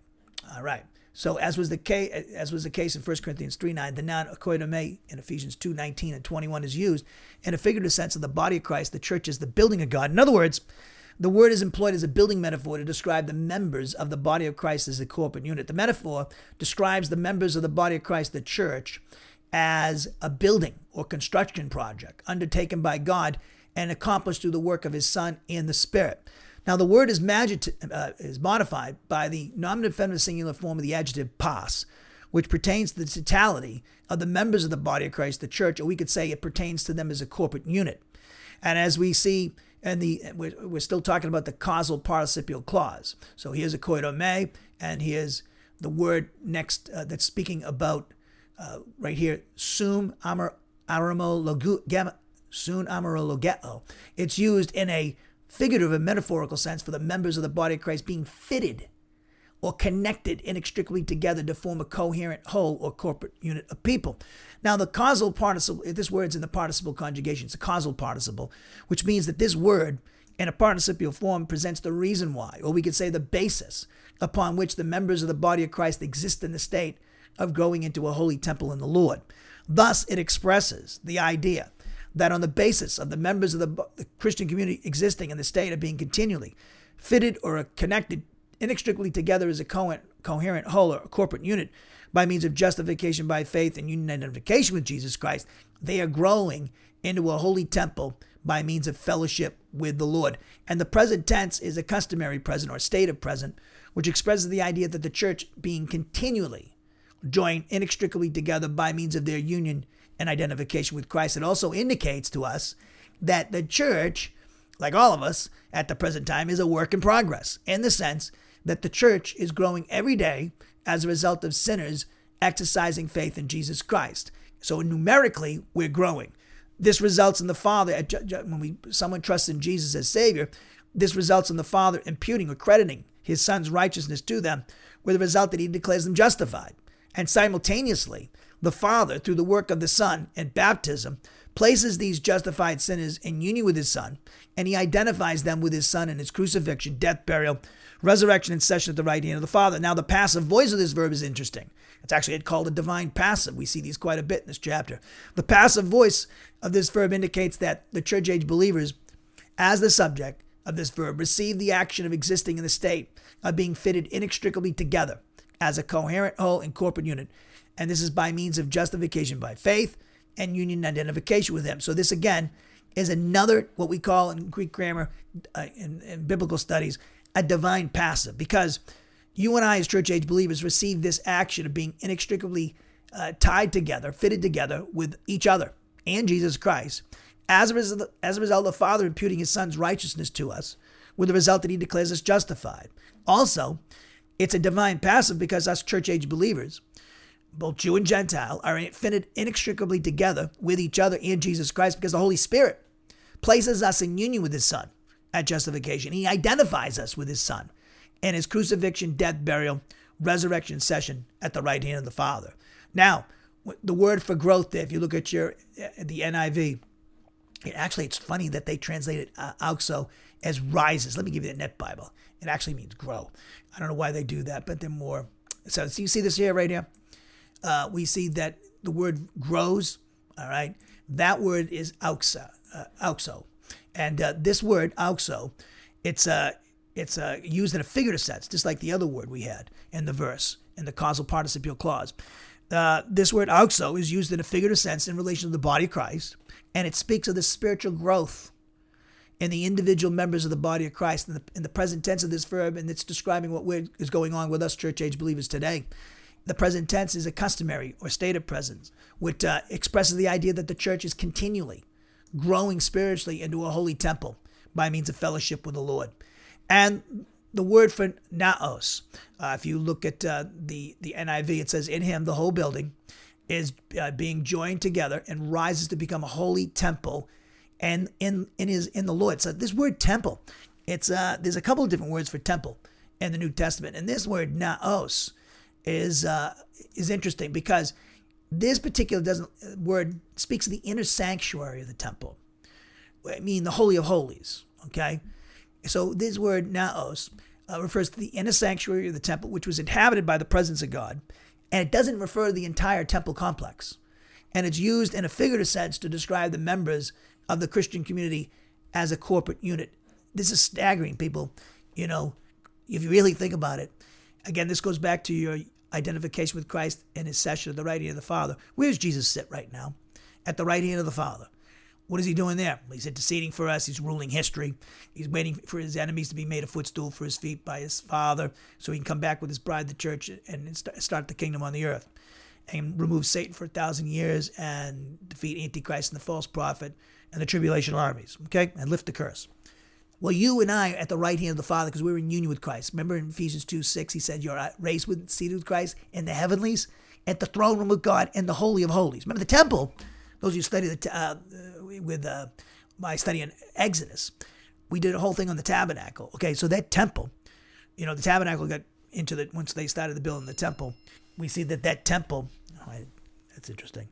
All right. So as was the case, as was the case in 1 Corinthians 3 9, the noun akoidome in Ephesians 2 19 and 21 is used in a figurative sense of the body of Christ. The church is the building of God. In other words, the word is employed as a building metaphor to describe the members of the body of Christ as a corporate unit. The metaphor describes the members of the body of Christ, the church, as a building or construction project undertaken by God and accomplished through the work of his Son in the Spirit. Now, the word is, magit- uh, is modified by the nominative feminine singular form of the adjective pas, which pertains to the totality of the members of the body of Christ, the church, or we could say it pertains to them as a corporate unit. And as we see and the we're, still talking about the causal participial clause. So here's a koidome, and here's the word next uh, that's speaking about uh, right here, sum amar aramologema, sun amarologeo. It's used in a figurative and metaphorical sense for the members of the body of Christ being fitted or connected inextricably together to form a coherent whole or corporate unit of people. Now, the causal participle, this word's in the participle conjugation, it's a causal participle, which means that this word in a participial form presents the reason why, or we could say the basis upon which the members of the body of Christ exist in the state of growing into a holy temple in the Lord. Thus, it expresses the idea that on the basis of the members of the, the Christian community existing in the state of being continually fitted or connected inextricably together as a co- coherent whole or corporate unit by means of justification by faith and union identification with Jesus Christ, they are growing into a holy temple by means of fellowship with the Lord. And the present tense is a customary present or state of present, which expresses the idea that the church being continually joined inextricably together by means of their union and identification with Christ. It also indicates to us that the church, like all of us at the present time, is a work in progress in the sense that the church is growing every day as a result of sinners exercising faith in Jesus Christ. So numerically, we're growing. This results in the Father, uh, when we, someone trusts in Jesus as Savior, this results in the Father imputing or crediting his Son's righteousness to them, with the result that he declares them justified. And simultaneously, the Father, through the work of the Son and baptism, places these justified sinners in union with his Son, and he identifies them with his Son in his crucifixion, death, burial, resurrection, and session at the right hand of the Father. Now, the passive voice of this verb is interesting. It's actually called a divine passive. We see these quite a bit in this chapter. The passive voice of this verb indicates that the church age believers, as the subject of this verb, receive the action of existing in the state of being fitted inextricably together as a coherent whole and corporate unit. And this is by means of justification by faith and union identification with Him. So, this again is another, what we call in Greek grammar, uh, in, in biblical studies, a divine passive, because you and I, as church age believers, receive this action of being inextricably uh, tied together, fitted together with each other and Jesus Christ. As a, result, as a result, the Father imputing His Son's righteousness to us, with the result that He declares us justified. Also, it's a divine passive because us church age believers, both Jew and Gentile, are fitted inextricably together with each other and Jesus Christ because the Holy Spirit places us in union with His Son at justification. He identifies us with His Son and His crucifixion, death, burial, resurrection session at the right hand of the Father. Now, the word for growth there, if you look at your the NIV, it actually it's funny that they translated uh, auxo as rises. Let me give you the Net Bible. It actually means grow. I don't know why they do that, but they're more. So, so you see this here right here. Uh, we see that the word grows. All right, that word is auxa, uh, auxo, and uh, this word auxo, it's uh, it's uh, used in a figurative sense, just like the other word we had in the verse in the causal participial clause. Uh, this word auxo is used in a figurative sense in relation to the body of Christ, and it speaks of the spiritual growth in the individual members of the body of Christ in the, in the present tense of this verb, and it's describing what is going on with us church age believers today. The present tense is a customary or state of presence, which uh, expresses the idea that the church is continually growing spiritually into a holy temple by means of fellowship with the Lord. And the word for naos, uh, if you look at uh, the, the NIV, it says, In him the whole building is uh, being joined together and rises to become a holy temple and in in his in the Lord. So this word temple, it's uh there's a couple of different words for temple in the New Testament, and this word naos is uh, is interesting because this particular doesn't word speaks of the inner sanctuary of the temple. I mean the holy of holies. Okay, so this word naos uh, refers to the inner sanctuary of the temple, which was inhabited by the presence of God, and it doesn't refer to the entire temple complex. And it's used in a figurative sense to describe the members of the Christian community as a corporate unit. This is staggering, people. You know, if you really think about it, again, this goes back to your identification with Christ and his session at the right hand of the Father. Where does Jesus sit right now? At the right hand of the Father. What is he doing there? He's interceding for us. He's ruling history. He's waiting for his enemies to be made a footstool for his feet by his Father so he can come back with his bride, the church, and start the kingdom on the earth and remove Satan for a thousand years and defeat Antichrist and the false prophet and the tribulation armies, okay? And lift the curse. Well, you and I are at the right hand of the Father because we're in union with Christ. Remember in Ephesians 2 6, he said, You're raised with, seated with Christ in the heavenlies, at the throne room of God, in the Holy of Holies. Remember the temple, those of you study the, uh, with uh, my study in Exodus, we did a whole thing on the tabernacle. Okay, so that temple, you know, the tabernacle got into the, once they started the building the temple, we see that that temple, oh, I, that's interesting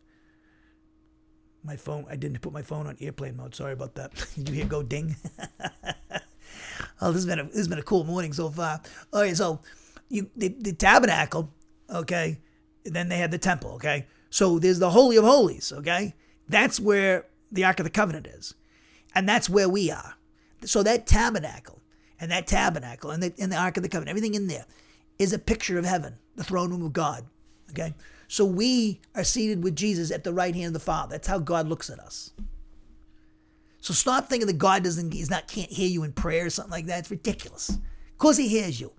my phone. I didn't put my phone on airplane mode. Sorry about that. [LAUGHS] You hear go ding? [LAUGHS] oh, this has been a this has been a cool morning so far. Okay, so you the, the tabernacle, okay, then they had the temple, okay. So there's the holy of holies, okay. That's where the ark of the covenant is, and that's where we are. So that tabernacle and that tabernacle and the, and the ark of the covenant, everything in there, is a picture of heaven, the throne room of God, okay. So we are seated with Jesus at the right hand of the Father. That's how God looks at us. So stop thinking that God doesn't, he's not, can't hear you in prayer or something like that. It's ridiculous. Of course he hears you.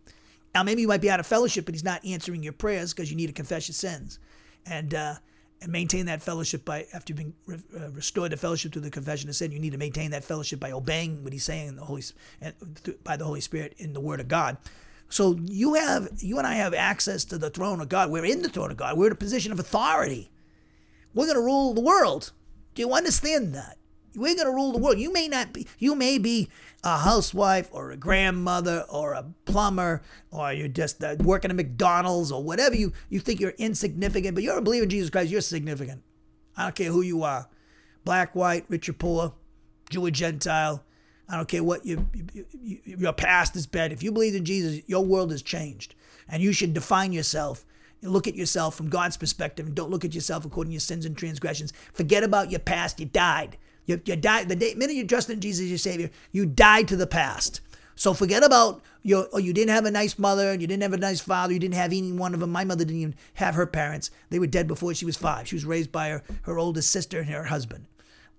Now maybe you might be out of fellowship, but he's not answering your prayers because you need to confess your sins, and uh, and maintain that fellowship by after you've been re- uh, restored to fellowship through the confession of sin. You need to maintain that fellowship by obeying what he's saying in the Holy and by the Holy Spirit in the Word of God. So you have you and I have access to the throne of God. We're in the throne of God. We're in a position of authority. We're going to rule the world. Do you understand that? We're going to rule the world. You may not be. You may be a housewife or a grandmother or a plumber or you're just uh, working at McDonald's or whatever you you think you're insignificant, but you're a believer in Jesus Christ. You're significant. I don't care who you are, black, white, rich or poor, Jew or Gentile. I don't care what you, you, you, your past is bad. If you believe in Jesus, your world has changed. And you should define yourself. Look at yourself from God's perspective and don't look at yourself according to your sins and transgressions. Forget about your past. You died. You, you died. The day, minute you trusted in Jesus your Savior, you died to the past. So forget about your, oh, you didn't have a nice mother and you didn't have a nice father. You didn't have any one of them. My mother didn't even have her parents. They were dead before she was five. She was raised by her, her oldest sister and her husband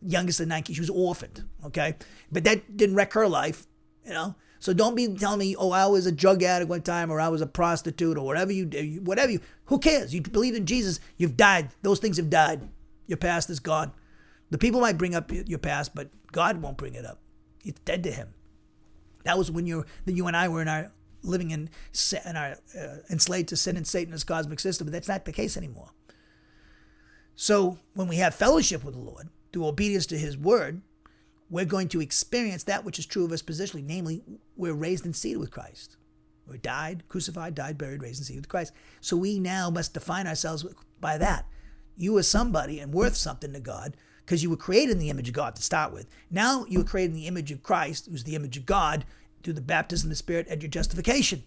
youngest of nine kids. She was orphaned, okay? But that didn't wreck her life, you know? So don't be telling me, oh, I was a drug addict one time or I was a prostitute or whatever you do. Whatever you, who cares? You believe in Jesus, you've died. Those things have died. Your past is gone. The people might bring up your past, but God won't bring it up. It's dead to him. That was when you that you and I were in our living in, in our uh, enslaved to sin and Satan's cosmic system, but that's not the case anymore. So when we have fellowship with the Lord, through obedience to his word, we're going to experience that which is true of us positionally, namely, we're raised and seated with Christ. We're died, crucified, died, buried, raised, and seated with Christ. So we now must define ourselves by that. You are somebody and worth something to God because you were created in the image of God to start with. Now you were created in the image of Christ, who's the image of God, through the baptism of the Spirit and your justification.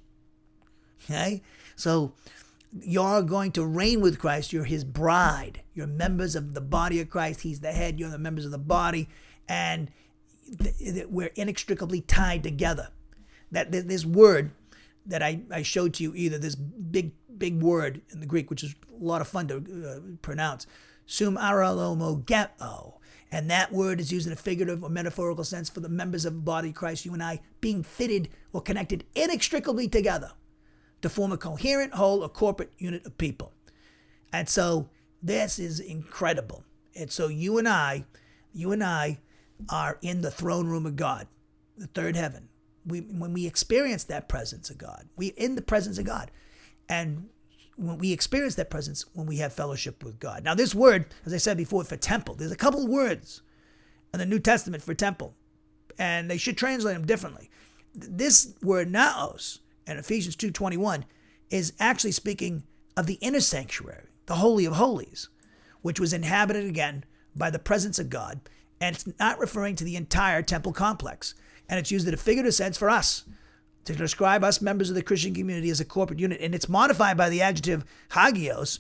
Okay? So you're going to reign with Christ. You're his bride. You're members of the body of Christ. He's the head. You're the members of the body. And we're inextricably tied together. That this word that I, I showed to you, either this big, big word in the Greek, which is a lot of fun to uh, pronounce, sum aralomogeo. And that word is used in a figurative or metaphorical sense for the members of the body of Christ, you and I, being fitted or connected inextricably together to form a coherent whole, a corporate unit of people. And so this is incredible. And so you and I, you and I are in the throne room of God, the third heaven. We, when we experience that presence of God, we're in the presence of God. And when we experience that presence, when we have fellowship with God. Now, this word, as I said before, for temple, there's a couple words in the New Testament for temple, and they should translate them differently. This word naos in Ephesians 2:21 is actually speaking of the inner sanctuary, the Holy of Holies, which was inhabited again by the presence of God. And it's not referring to the entire temple complex. And it's used in a figurative sense for us to describe us members of the Christian community as a corporate unit. And it's modified by the adjective hagios,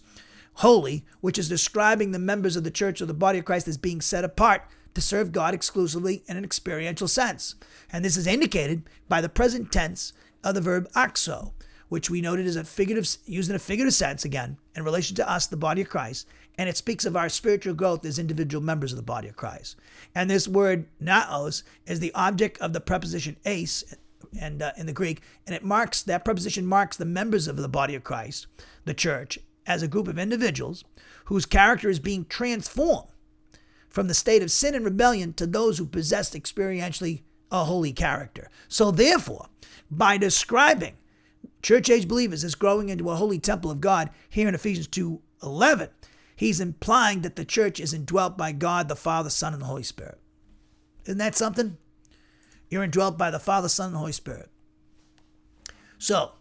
holy, which is describing the members of the church or the body of Christ as being set apart to serve God exclusively in an experiential sense. And this is indicated by the present tense of the verb auxo, which we noted is a figurative used in a figurative sense again in relation to us, the body of Christ, and it speaks of our spiritual growth as individual members of the body of Christ. And this word naos is the object of the preposition eis and uh, in the Greek, and it marks that preposition marks the members of the body of Christ, the church, as a group of individuals whose character is being transformed from the state of sin and rebellion to those who possess experientially a holy character. So therefore, by describing church age believers as growing into a holy temple of God here in Ephesians 2 11, he's implying that the church is indwelt by God, the Father, Son, and the Holy Spirit. Isn't that something? You're indwelt by the Father, Son, and the Holy Spirit. So,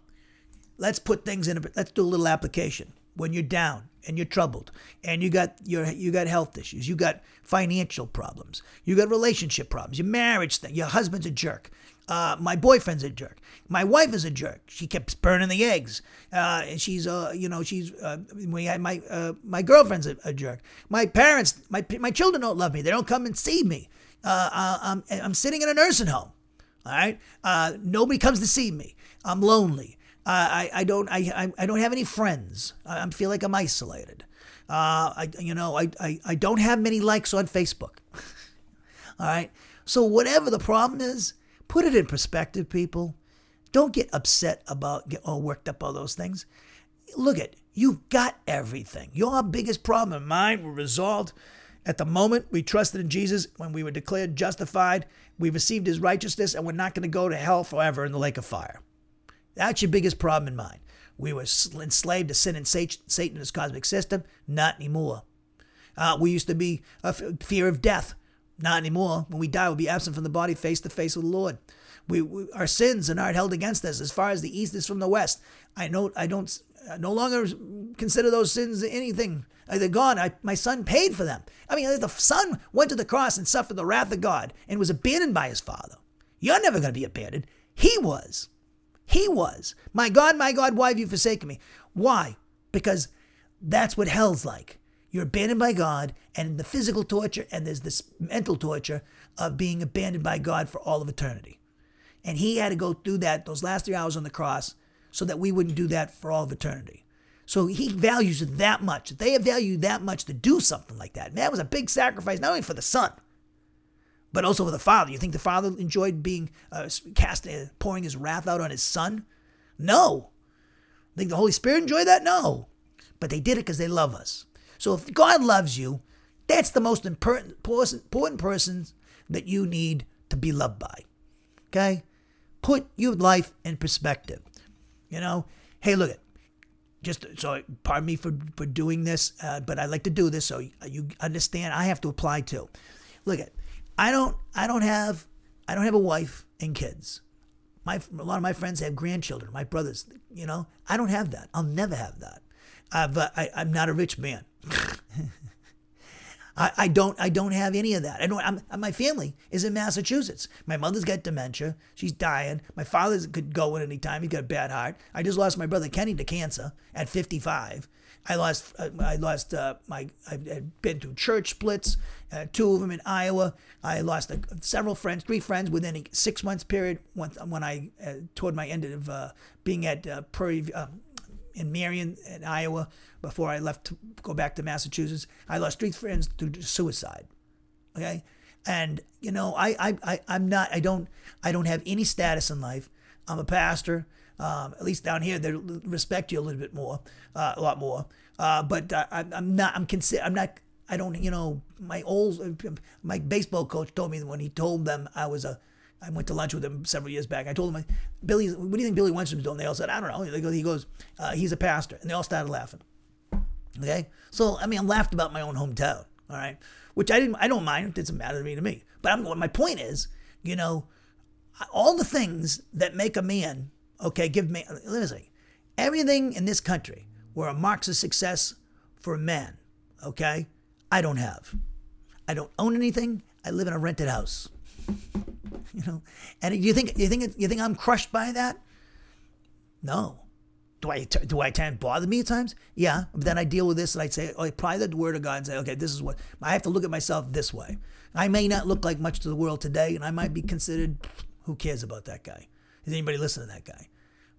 let's put things in a let's do a little application. When you're down and you're troubled and you got your you got health issues, you got financial problems, you got relationship problems, your marriage thing, your husband's a jerk, uh, my boyfriend's a jerk. My wife is a jerk. She kept burning the eggs. Uh, and she's, uh, you know, she's. Uh, we had my uh, my girlfriend's a, a, jerk. My parents, my my children don't love me. They don't come and see me. Uh, uh, I'm I'm sitting in a nursing home. All right. nobody comes to see me. I'm lonely. I I don't I I don't have any friends. I, feel like I'm isolated. Uh, I you know I, I I don't have many likes on Facebook. [LAUGHS] All right. So whatever the problem is, Put it in perspective, people. Don't get upset about, get all worked up all those things. Look at, you've got everything. Your biggest problem and mine were resolved at the moment we trusted in Jesus, when we were declared justified, we received his righteousness, and we're not going to go to hell forever in the lake of fire. That's your biggest problem in mine. We were enslaved to sin and Satan and his cosmic system. Not anymore. Uh, we used to be a fear of death. Not anymore. When we die, we'll be absent from the body, face to face with the Lord. We, we, our sins are not held against us as far as the east is from the west. I know I don't I no longer consider those sins anything. They're gone. I, my son paid for them. I mean, the son went to the cross and suffered the wrath of God and was abandoned by his father. You're never going to be abandoned. He was. He was. My God, my God, why have you forsaken me? Why? Because that's what hell's like. You're abandoned by God, and the physical torture, and there's this mental torture of being abandoned by God for all of eternity. And he had to go through that those last three hours on the cross so that we wouldn't do that for all of eternity. So he values it that much. They value that much to do something like that. And that was a big sacrifice, not only for the son, but also for the father. You think the father enjoyed being uh, cast, uh, pouring his wrath out on his son? No. Think the Holy Spirit enjoyed that? No. But they did it because they love us. So if God loves you, that's the most important, important person that you need to be loved by. Okay? Put your life in perspective. You know, hey, look at just so pardon me for, for doing this, uh, but I like to do this so you understand I have to apply too. Look at I don't I don't have I don't have a wife and kids. My a lot of my friends have grandchildren, my brothers, you know. I don't have that. I'll never have that. Uh, but I, I'm not a rich man. [LAUGHS] I, I don't I don't have any of that. I don't. I'm, my family is in Massachusetts. My mother's got dementia. She's dying. My father could go at any time. He's got a bad heart. I just lost my brother Kenny to cancer at 55. I lost uh, I lost uh, my I've been through church splits, uh, two of them in Iowa. I lost uh, several friends, three friends within a six months period when when I uh, toward my end of uh, being at Prairie in Marion, in Iowa, before I left to go back to Massachusetts. I lost three friends to suicide. Okay, and you know, I, I, I I'm not, I don't, I don't have any status in life. I'm a pastor. Um, at least down here, they respect you a little bit more, uh, a lot more. Uh, but I, I'm not. I'm. I'm not. I don't. You know, my old, my baseball coach told me when he told them I was a I went to lunch with him several years back. I told him, Billy, what do you think Billy Wenstrom's doing? They all said, I don't know. He goes, uh, he's a pastor. And they all started laughing. Okay? So, I mean, I laughed about my own hometown. All right? Which I didn't, I don't mind. It doesn't matter to me to me. But I'm, my point is, you know, all the things that make a man, okay, give me, listen, everything in this country, were a marks of success for men. Okay? I don't have. I don't own anything. I live in a rented house. [LAUGHS] you know, and you think you think you think I'm crushed by that? No. Do I do I tend bother me at times? Yeah. But then I deal with this and I say, oh, I apply the word of God and say, okay, this is what I have to look at myself this way. I may not look like much to the world today, and I might be considered. Who cares about that guy? Is anybody listening to that guy?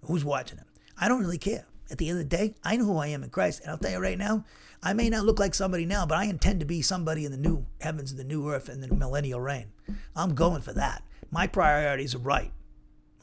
Who's watching him? I don't really care. At the end of the day, I know who I am in Christ, and I'll tell you right now, I may not look like somebody now, but I intend to be somebody in the new heavens and the new earth and the millennial reign. I'm going for that. My priorities are right.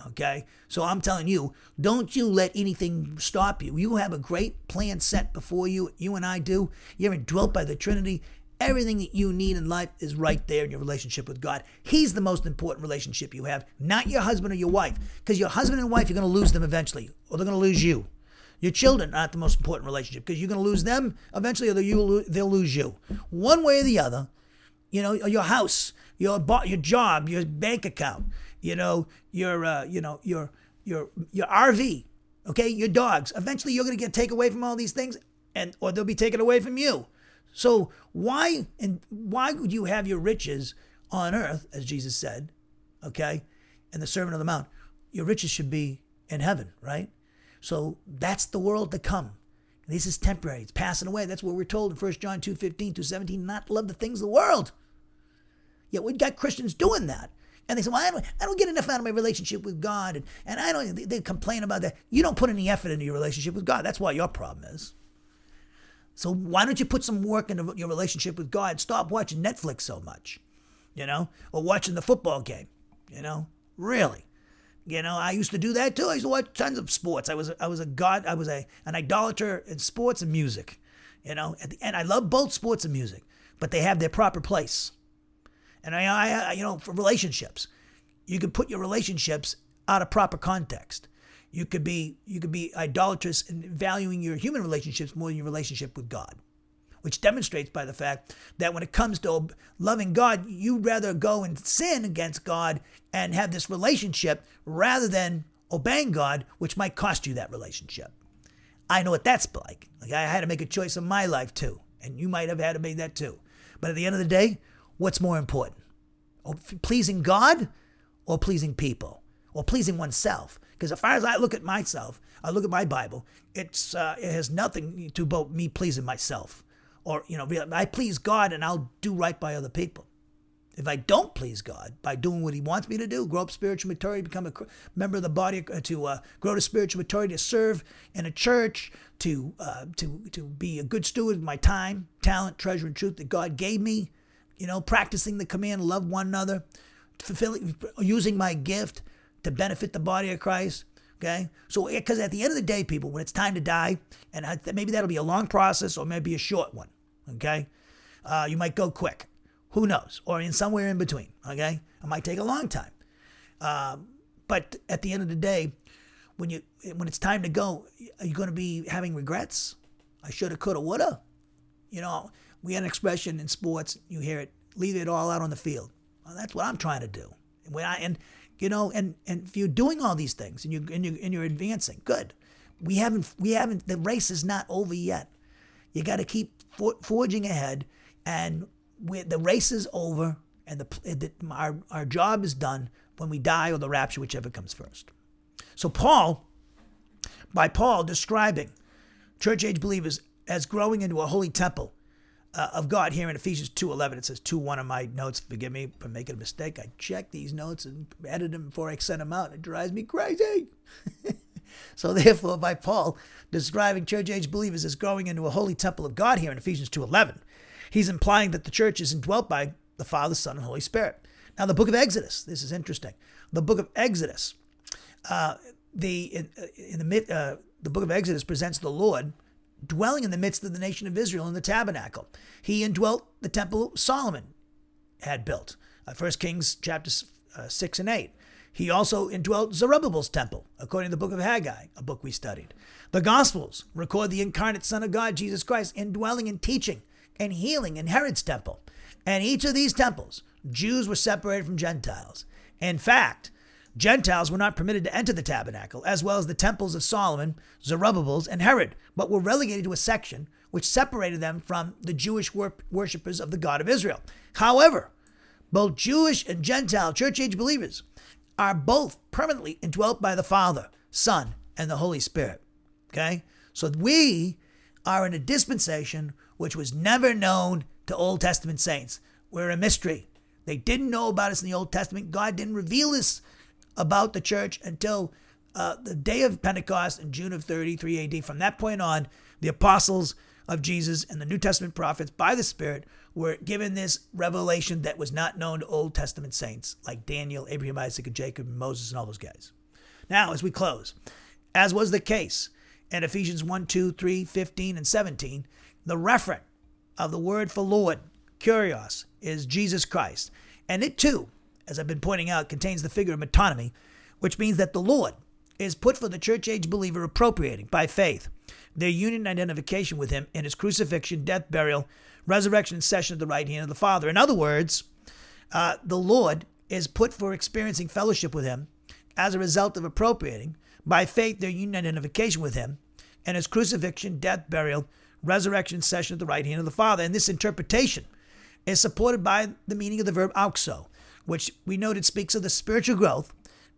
Okay? So I'm telling you, don't you let anything stop you. You have a great plan set before you. You and I do. You're indwelt by the Trinity. Everything that you need in life is right there in your relationship with God. He's the most important relationship you have, not your husband or your wife. Because your husband and wife, you're going to lose them eventually, or they're going to lose you. Your children are not the most important relationship because you're going to lose them eventually, or they'll lose you. One way or the other. You know, your house, your your job, your bank account. You know, your uh, you know your your your RV. Okay, your dogs. Eventually, you're going to get taken away from all these things, and or they'll be taken away from you. So why and why would you have your riches on earth, as Jesus said, okay, and the Sermon on the Mount? Your riches should be in heaven, right? So that's the world to come. This is temporary. It's passing away. That's what we're told in 1 John 2 15 to 17, not love the things of the world. Yet we've got Christians doing that. And they say, well, I don't, I don't get enough out of my relationship with God. And, and I don't, they, they complain about that. You don't put any effort into your relationship with God. That's why your problem is. So why don't you put some work into your relationship with God? Stop watching Netflix so much, you know, or watching the football game, you know, really. You know, I used to do that too. I used to watch tons of sports. I was I was a god. I was a an idolater in sports and music. You know, at the end, I love both sports and music, but they have their proper place. And I, I you know, for relationships, you can put your relationships out of proper context. You could be you could be idolatrous in valuing your human relationships more than your relationship with God, which demonstrates by the fact that when it comes to loving God, you'd rather go and sin against God and have this relationship rather than obeying God, which might cost you that relationship. I know what that's like. Like I had to make a choice in my life too, and you might have had to make that too. But at the end of the day, what's more important? Pleasing God or pleasing people or pleasing oneself? Because as far as I look at myself, I look at my Bible, it's uh, it has nothing to do about me pleasing myself, or you know, I please God and I'll do right by other people. If I don't please God by doing what He wants me to do, grow up spiritual maturity, become a member of the body, uh, to uh, grow to spiritual maturity, to serve in a church, to uh, to to be a good steward of my time, talent, treasure, and truth that God gave me. You know, practicing the command, love one another, fulfilling, using my gift to benefit the body of Christ. Okay, so because at the end of the day, people, when it's time to die, and maybe that'll be a long process or maybe a short one. Okay, uh, you might go quick, who knows, or in somewhere in between. Okay, it might take a long time, uh, but at the end of the day, when you when it's time to go, are you going to be having regrets? I shoulda, coulda, woulda. You know, we had an expression in sports. You hear it: leave it all out on the field. Well, that's what I'm trying to do. When I and you know, and and if you're doing all these things and you and you and you're advancing, good. We haven't we haven't the race is not over yet. You got to keep for, forging ahead, and the race is over, and the, the our our job is done when we die or the rapture, whichever comes first. So Paul, by Paul describing church age believers as growing into a holy temple uh, of God here in Ephesians 2.11. It says 2, one of my notes. Forgive me for making a mistake. I check these notes and edit them before I send them out. It drives me crazy. [LAUGHS] so therefore, by Paul describing church age believers as growing into a holy temple of God here in Ephesians 2.11, he's implying that the church is indwelt by the Father, Son, and Holy Spirit. Now, the book of Exodus, this is interesting. The book of Exodus, uh, the in, uh, in the mid, uh, the book of Exodus presents the Lord dwelling in the midst of the nation of Israel in the tabernacle. He indwelt the temple Solomon had built. Uh, 1 Kings chapter uh, 6 and 8. He also indwelt Zerubbabel's temple, according to the book of Haggai, a book we studied. The Gospels record the incarnate Son of God, Jesus Christ, indwelling and teaching and healing in Herod's temple. And each of these temples, Jews were separated from Gentiles. In fact, Gentiles were not permitted to enter the tabernacle, as well as the temples of Solomon, Zerubbabel's, and Herod, but were relegated to a section which separated them from the Jewish wor- worshippers of the God of Israel. However, both Jewish and Gentile church age believers are both permanently indwelt by the Father, Son, and the Holy Spirit. Okay? So we are in a dispensation which was never known to Old Testament saints. We're a mystery. They didn't know about us in the Old Testament. God didn't reveal this about the church until uh, the day of Pentecost in June of 33 AD. From that point on, the apostles of Jesus and the New Testament prophets, by the Spirit, were given this revelation that was not known to Old Testament saints like Daniel, Abraham, Isaac, and Jacob, and Moses, and all those guys. Now, as we close, as was the case in Ephesians 1, 2, 3, 15, and 17, the referent of the word for Lord, kurios, is Jesus Christ. And it too, as I've been pointing out, contains the figure of metonymy, which means that the Lord is put for the church age believer appropriating by faith their union identification with him in his crucifixion, death, burial, resurrection, and session at the right hand of the Father. In other words, uh, the Lord is put for experiencing fellowship with him as a result of appropriating by faith their union identification with him and his crucifixion, death, burial, resurrection, session at the right hand of the Father. And this interpretation is supported by the meaning of the verb auxo, which we noted speaks of the spiritual growth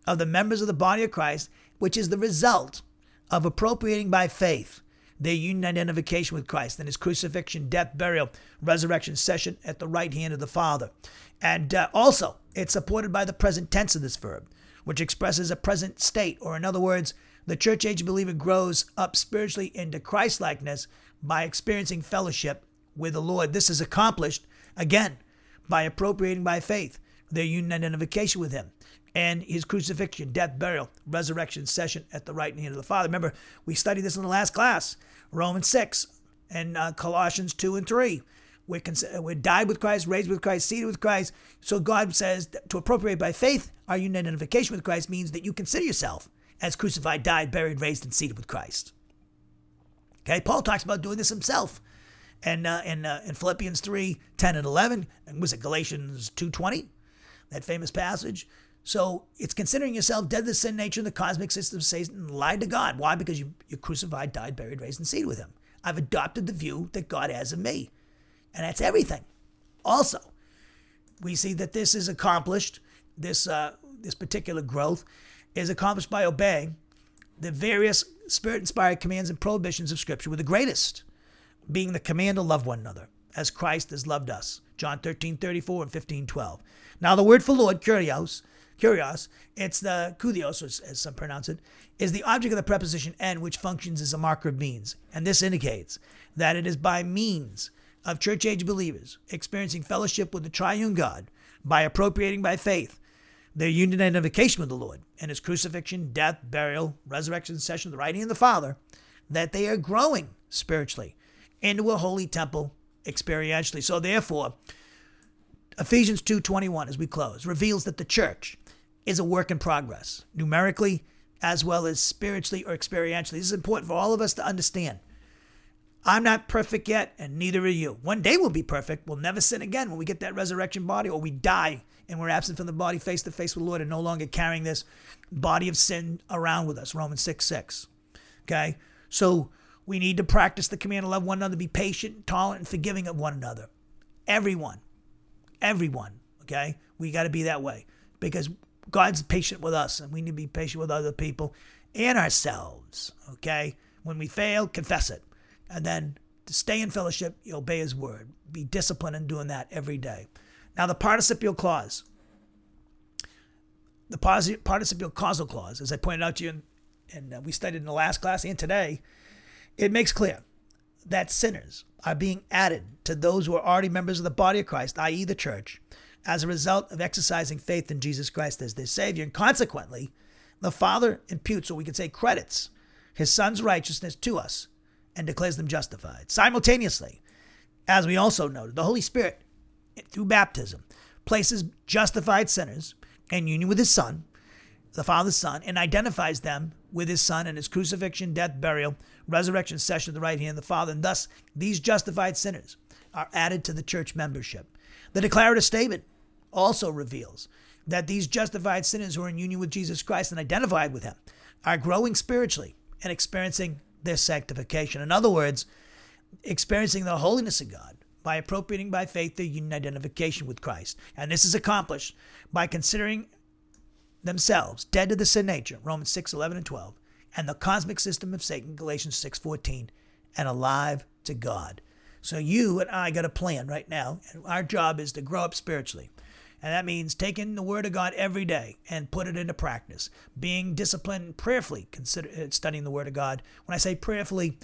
of the members of the body of Christ, which is the result of appropriating by faith their union identification with Christ and his crucifixion, death, burial, resurrection, session at the right hand of the Father. And uh, also, it's supported by the present tense of this verb, which expresses a present state, or in other words, the church age believer grows up spiritually into Christ likeness by experiencing fellowship with the Lord. This is accomplished, again, by appropriating by faith their union identification with Him and his crucifixion, death, burial, resurrection, session at the right hand of the Father. Remember, we studied this in the last class, Romans 6 and uh, Colossians 2 and 3. We're, cons- we're died with Christ, raised with Christ, seated with Christ. So God says to appropriate by faith our union identification with Christ means that you consider yourself as crucified, died, buried, raised, and seated with Christ. Okay, Paul talks about doing this himself. And uh, in, uh, in Philippians 3, 10 and 11, and was it Galatians 2.20? That famous passage. So it's considering yourself dead to sin nature and the cosmic system of Satan lied to God. Why? Because you, you crucified, died, buried, raised, and seated with him. I've adopted the view that God has of me. And that's everything. Also, we see that this is accomplished, this, uh, this particular growth is accomplished by obeying the various spirit inspired commands and prohibitions of Scripture, with the greatest being the command to love one another as Christ has loved us. John 13, 34 and 15, 12. Now, the word for Lord, kurios, Kurios, it's the kudios, as some pronounce it, is the object of the preposition en, which functions as a marker of means. And this indicates that it is by means of church age believers experiencing fellowship with the triune God by appropriating by faith their union identification with the Lord and his crucifixion, death, burial, resurrection, session, the writing of the Father, that they are growing spiritually into a holy temple experientially. So therefore, Ephesians 2:21 as we close reveals that the church is a work in progress, numerically as well as spiritually or experientially. This is important for all of us to understand. I'm not perfect yet, and neither are you. One day we'll be perfect. We'll never sin again when we get that resurrection body, or we die and we're absent from the body face to face with the Lord and no longer carrying this body of sin around with us. Romans 6 6. Okay? So we need to practice the command to love one another, be patient, tolerant, and forgiving of one another. Everyone. Everyone. Okay? We got to be that way because God's patient with us, and we need to be patient with other people and ourselves. Okay? When we fail, confess it. And then to stay in fellowship, you obey his word. Be disciplined in doing that every day. Now, the participial clause, the participial causal clause, as I pointed out to you, and uh, we studied in the last class and today, it makes clear that sinners are being added to those who are already members of the body of Christ, i.e., the church, as a result of exercising faith in Jesus Christ as their Savior. And consequently, the Father imputes, or we could say credits, his Son's righteousness to us and declares them justified. Simultaneously, as we also noted, the Holy Spirit, through baptism, places justified sinners in union with his Son, the Father's Son, and identifies them with his Son and his crucifixion, death, burial, resurrection, session at the right hand of the Father. And thus, these justified sinners are added to the church membership. The declarative statement also reveals that these justified sinners who are in union with Jesus Christ and identified with Him are growing spiritually and experiencing their sanctification. In other words, experiencing the holiness of God by appropriating by faith their union identification with Christ. And this is accomplished by considering themselves dead to the sin nature, Romans 6, 11 and 12, and the cosmic system of Satan, Galatians 6, 14, and alive to God. So you and I got a plan right now, and our job is to grow up spiritually. And that means taking the Word of God every day and put it into practice. Being disciplined prayerfully, consider uh, studying the Word of God. When I say prayerfully,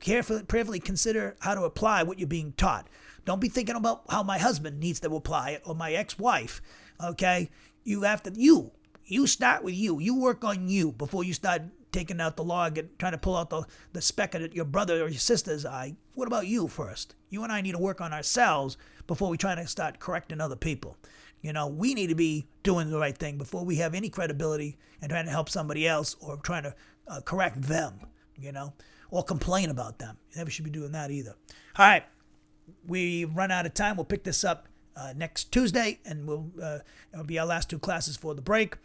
carefully, prayerfully consider how to apply what you're being taught. Don't be thinking about how my husband needs to apply it or my ex-wife. Okay, you have to you you start with you. You work on you before you start taking out the log and trying to pull out the, the speck of your brother or your sister's eye. What about you first? You and I need to work on ourselves before we try to start correcting other people. You know, we need to be doing the right thing before we have any credibility and trying to help somebody else or trying to uh, correct them, you know, or complain about them. You never should be doing that either. All right. We run out of time. We'll pick this up uh, next Tuesday, and we'll uh, it'll be our last two classes for the break,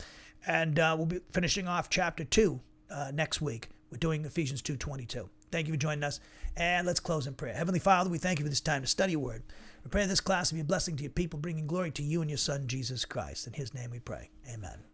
and uh, we'll be finishing off chapter two uh, next week. We're doing Ephesians two twenty two. Thank you for joining us, and let's close in prayer. Heavenly Father, we thank you for this time to study your word. We pray this class will be a blessing to your people, bringing glory to you and your Son Jesus Christ. In His name we pray. Amen.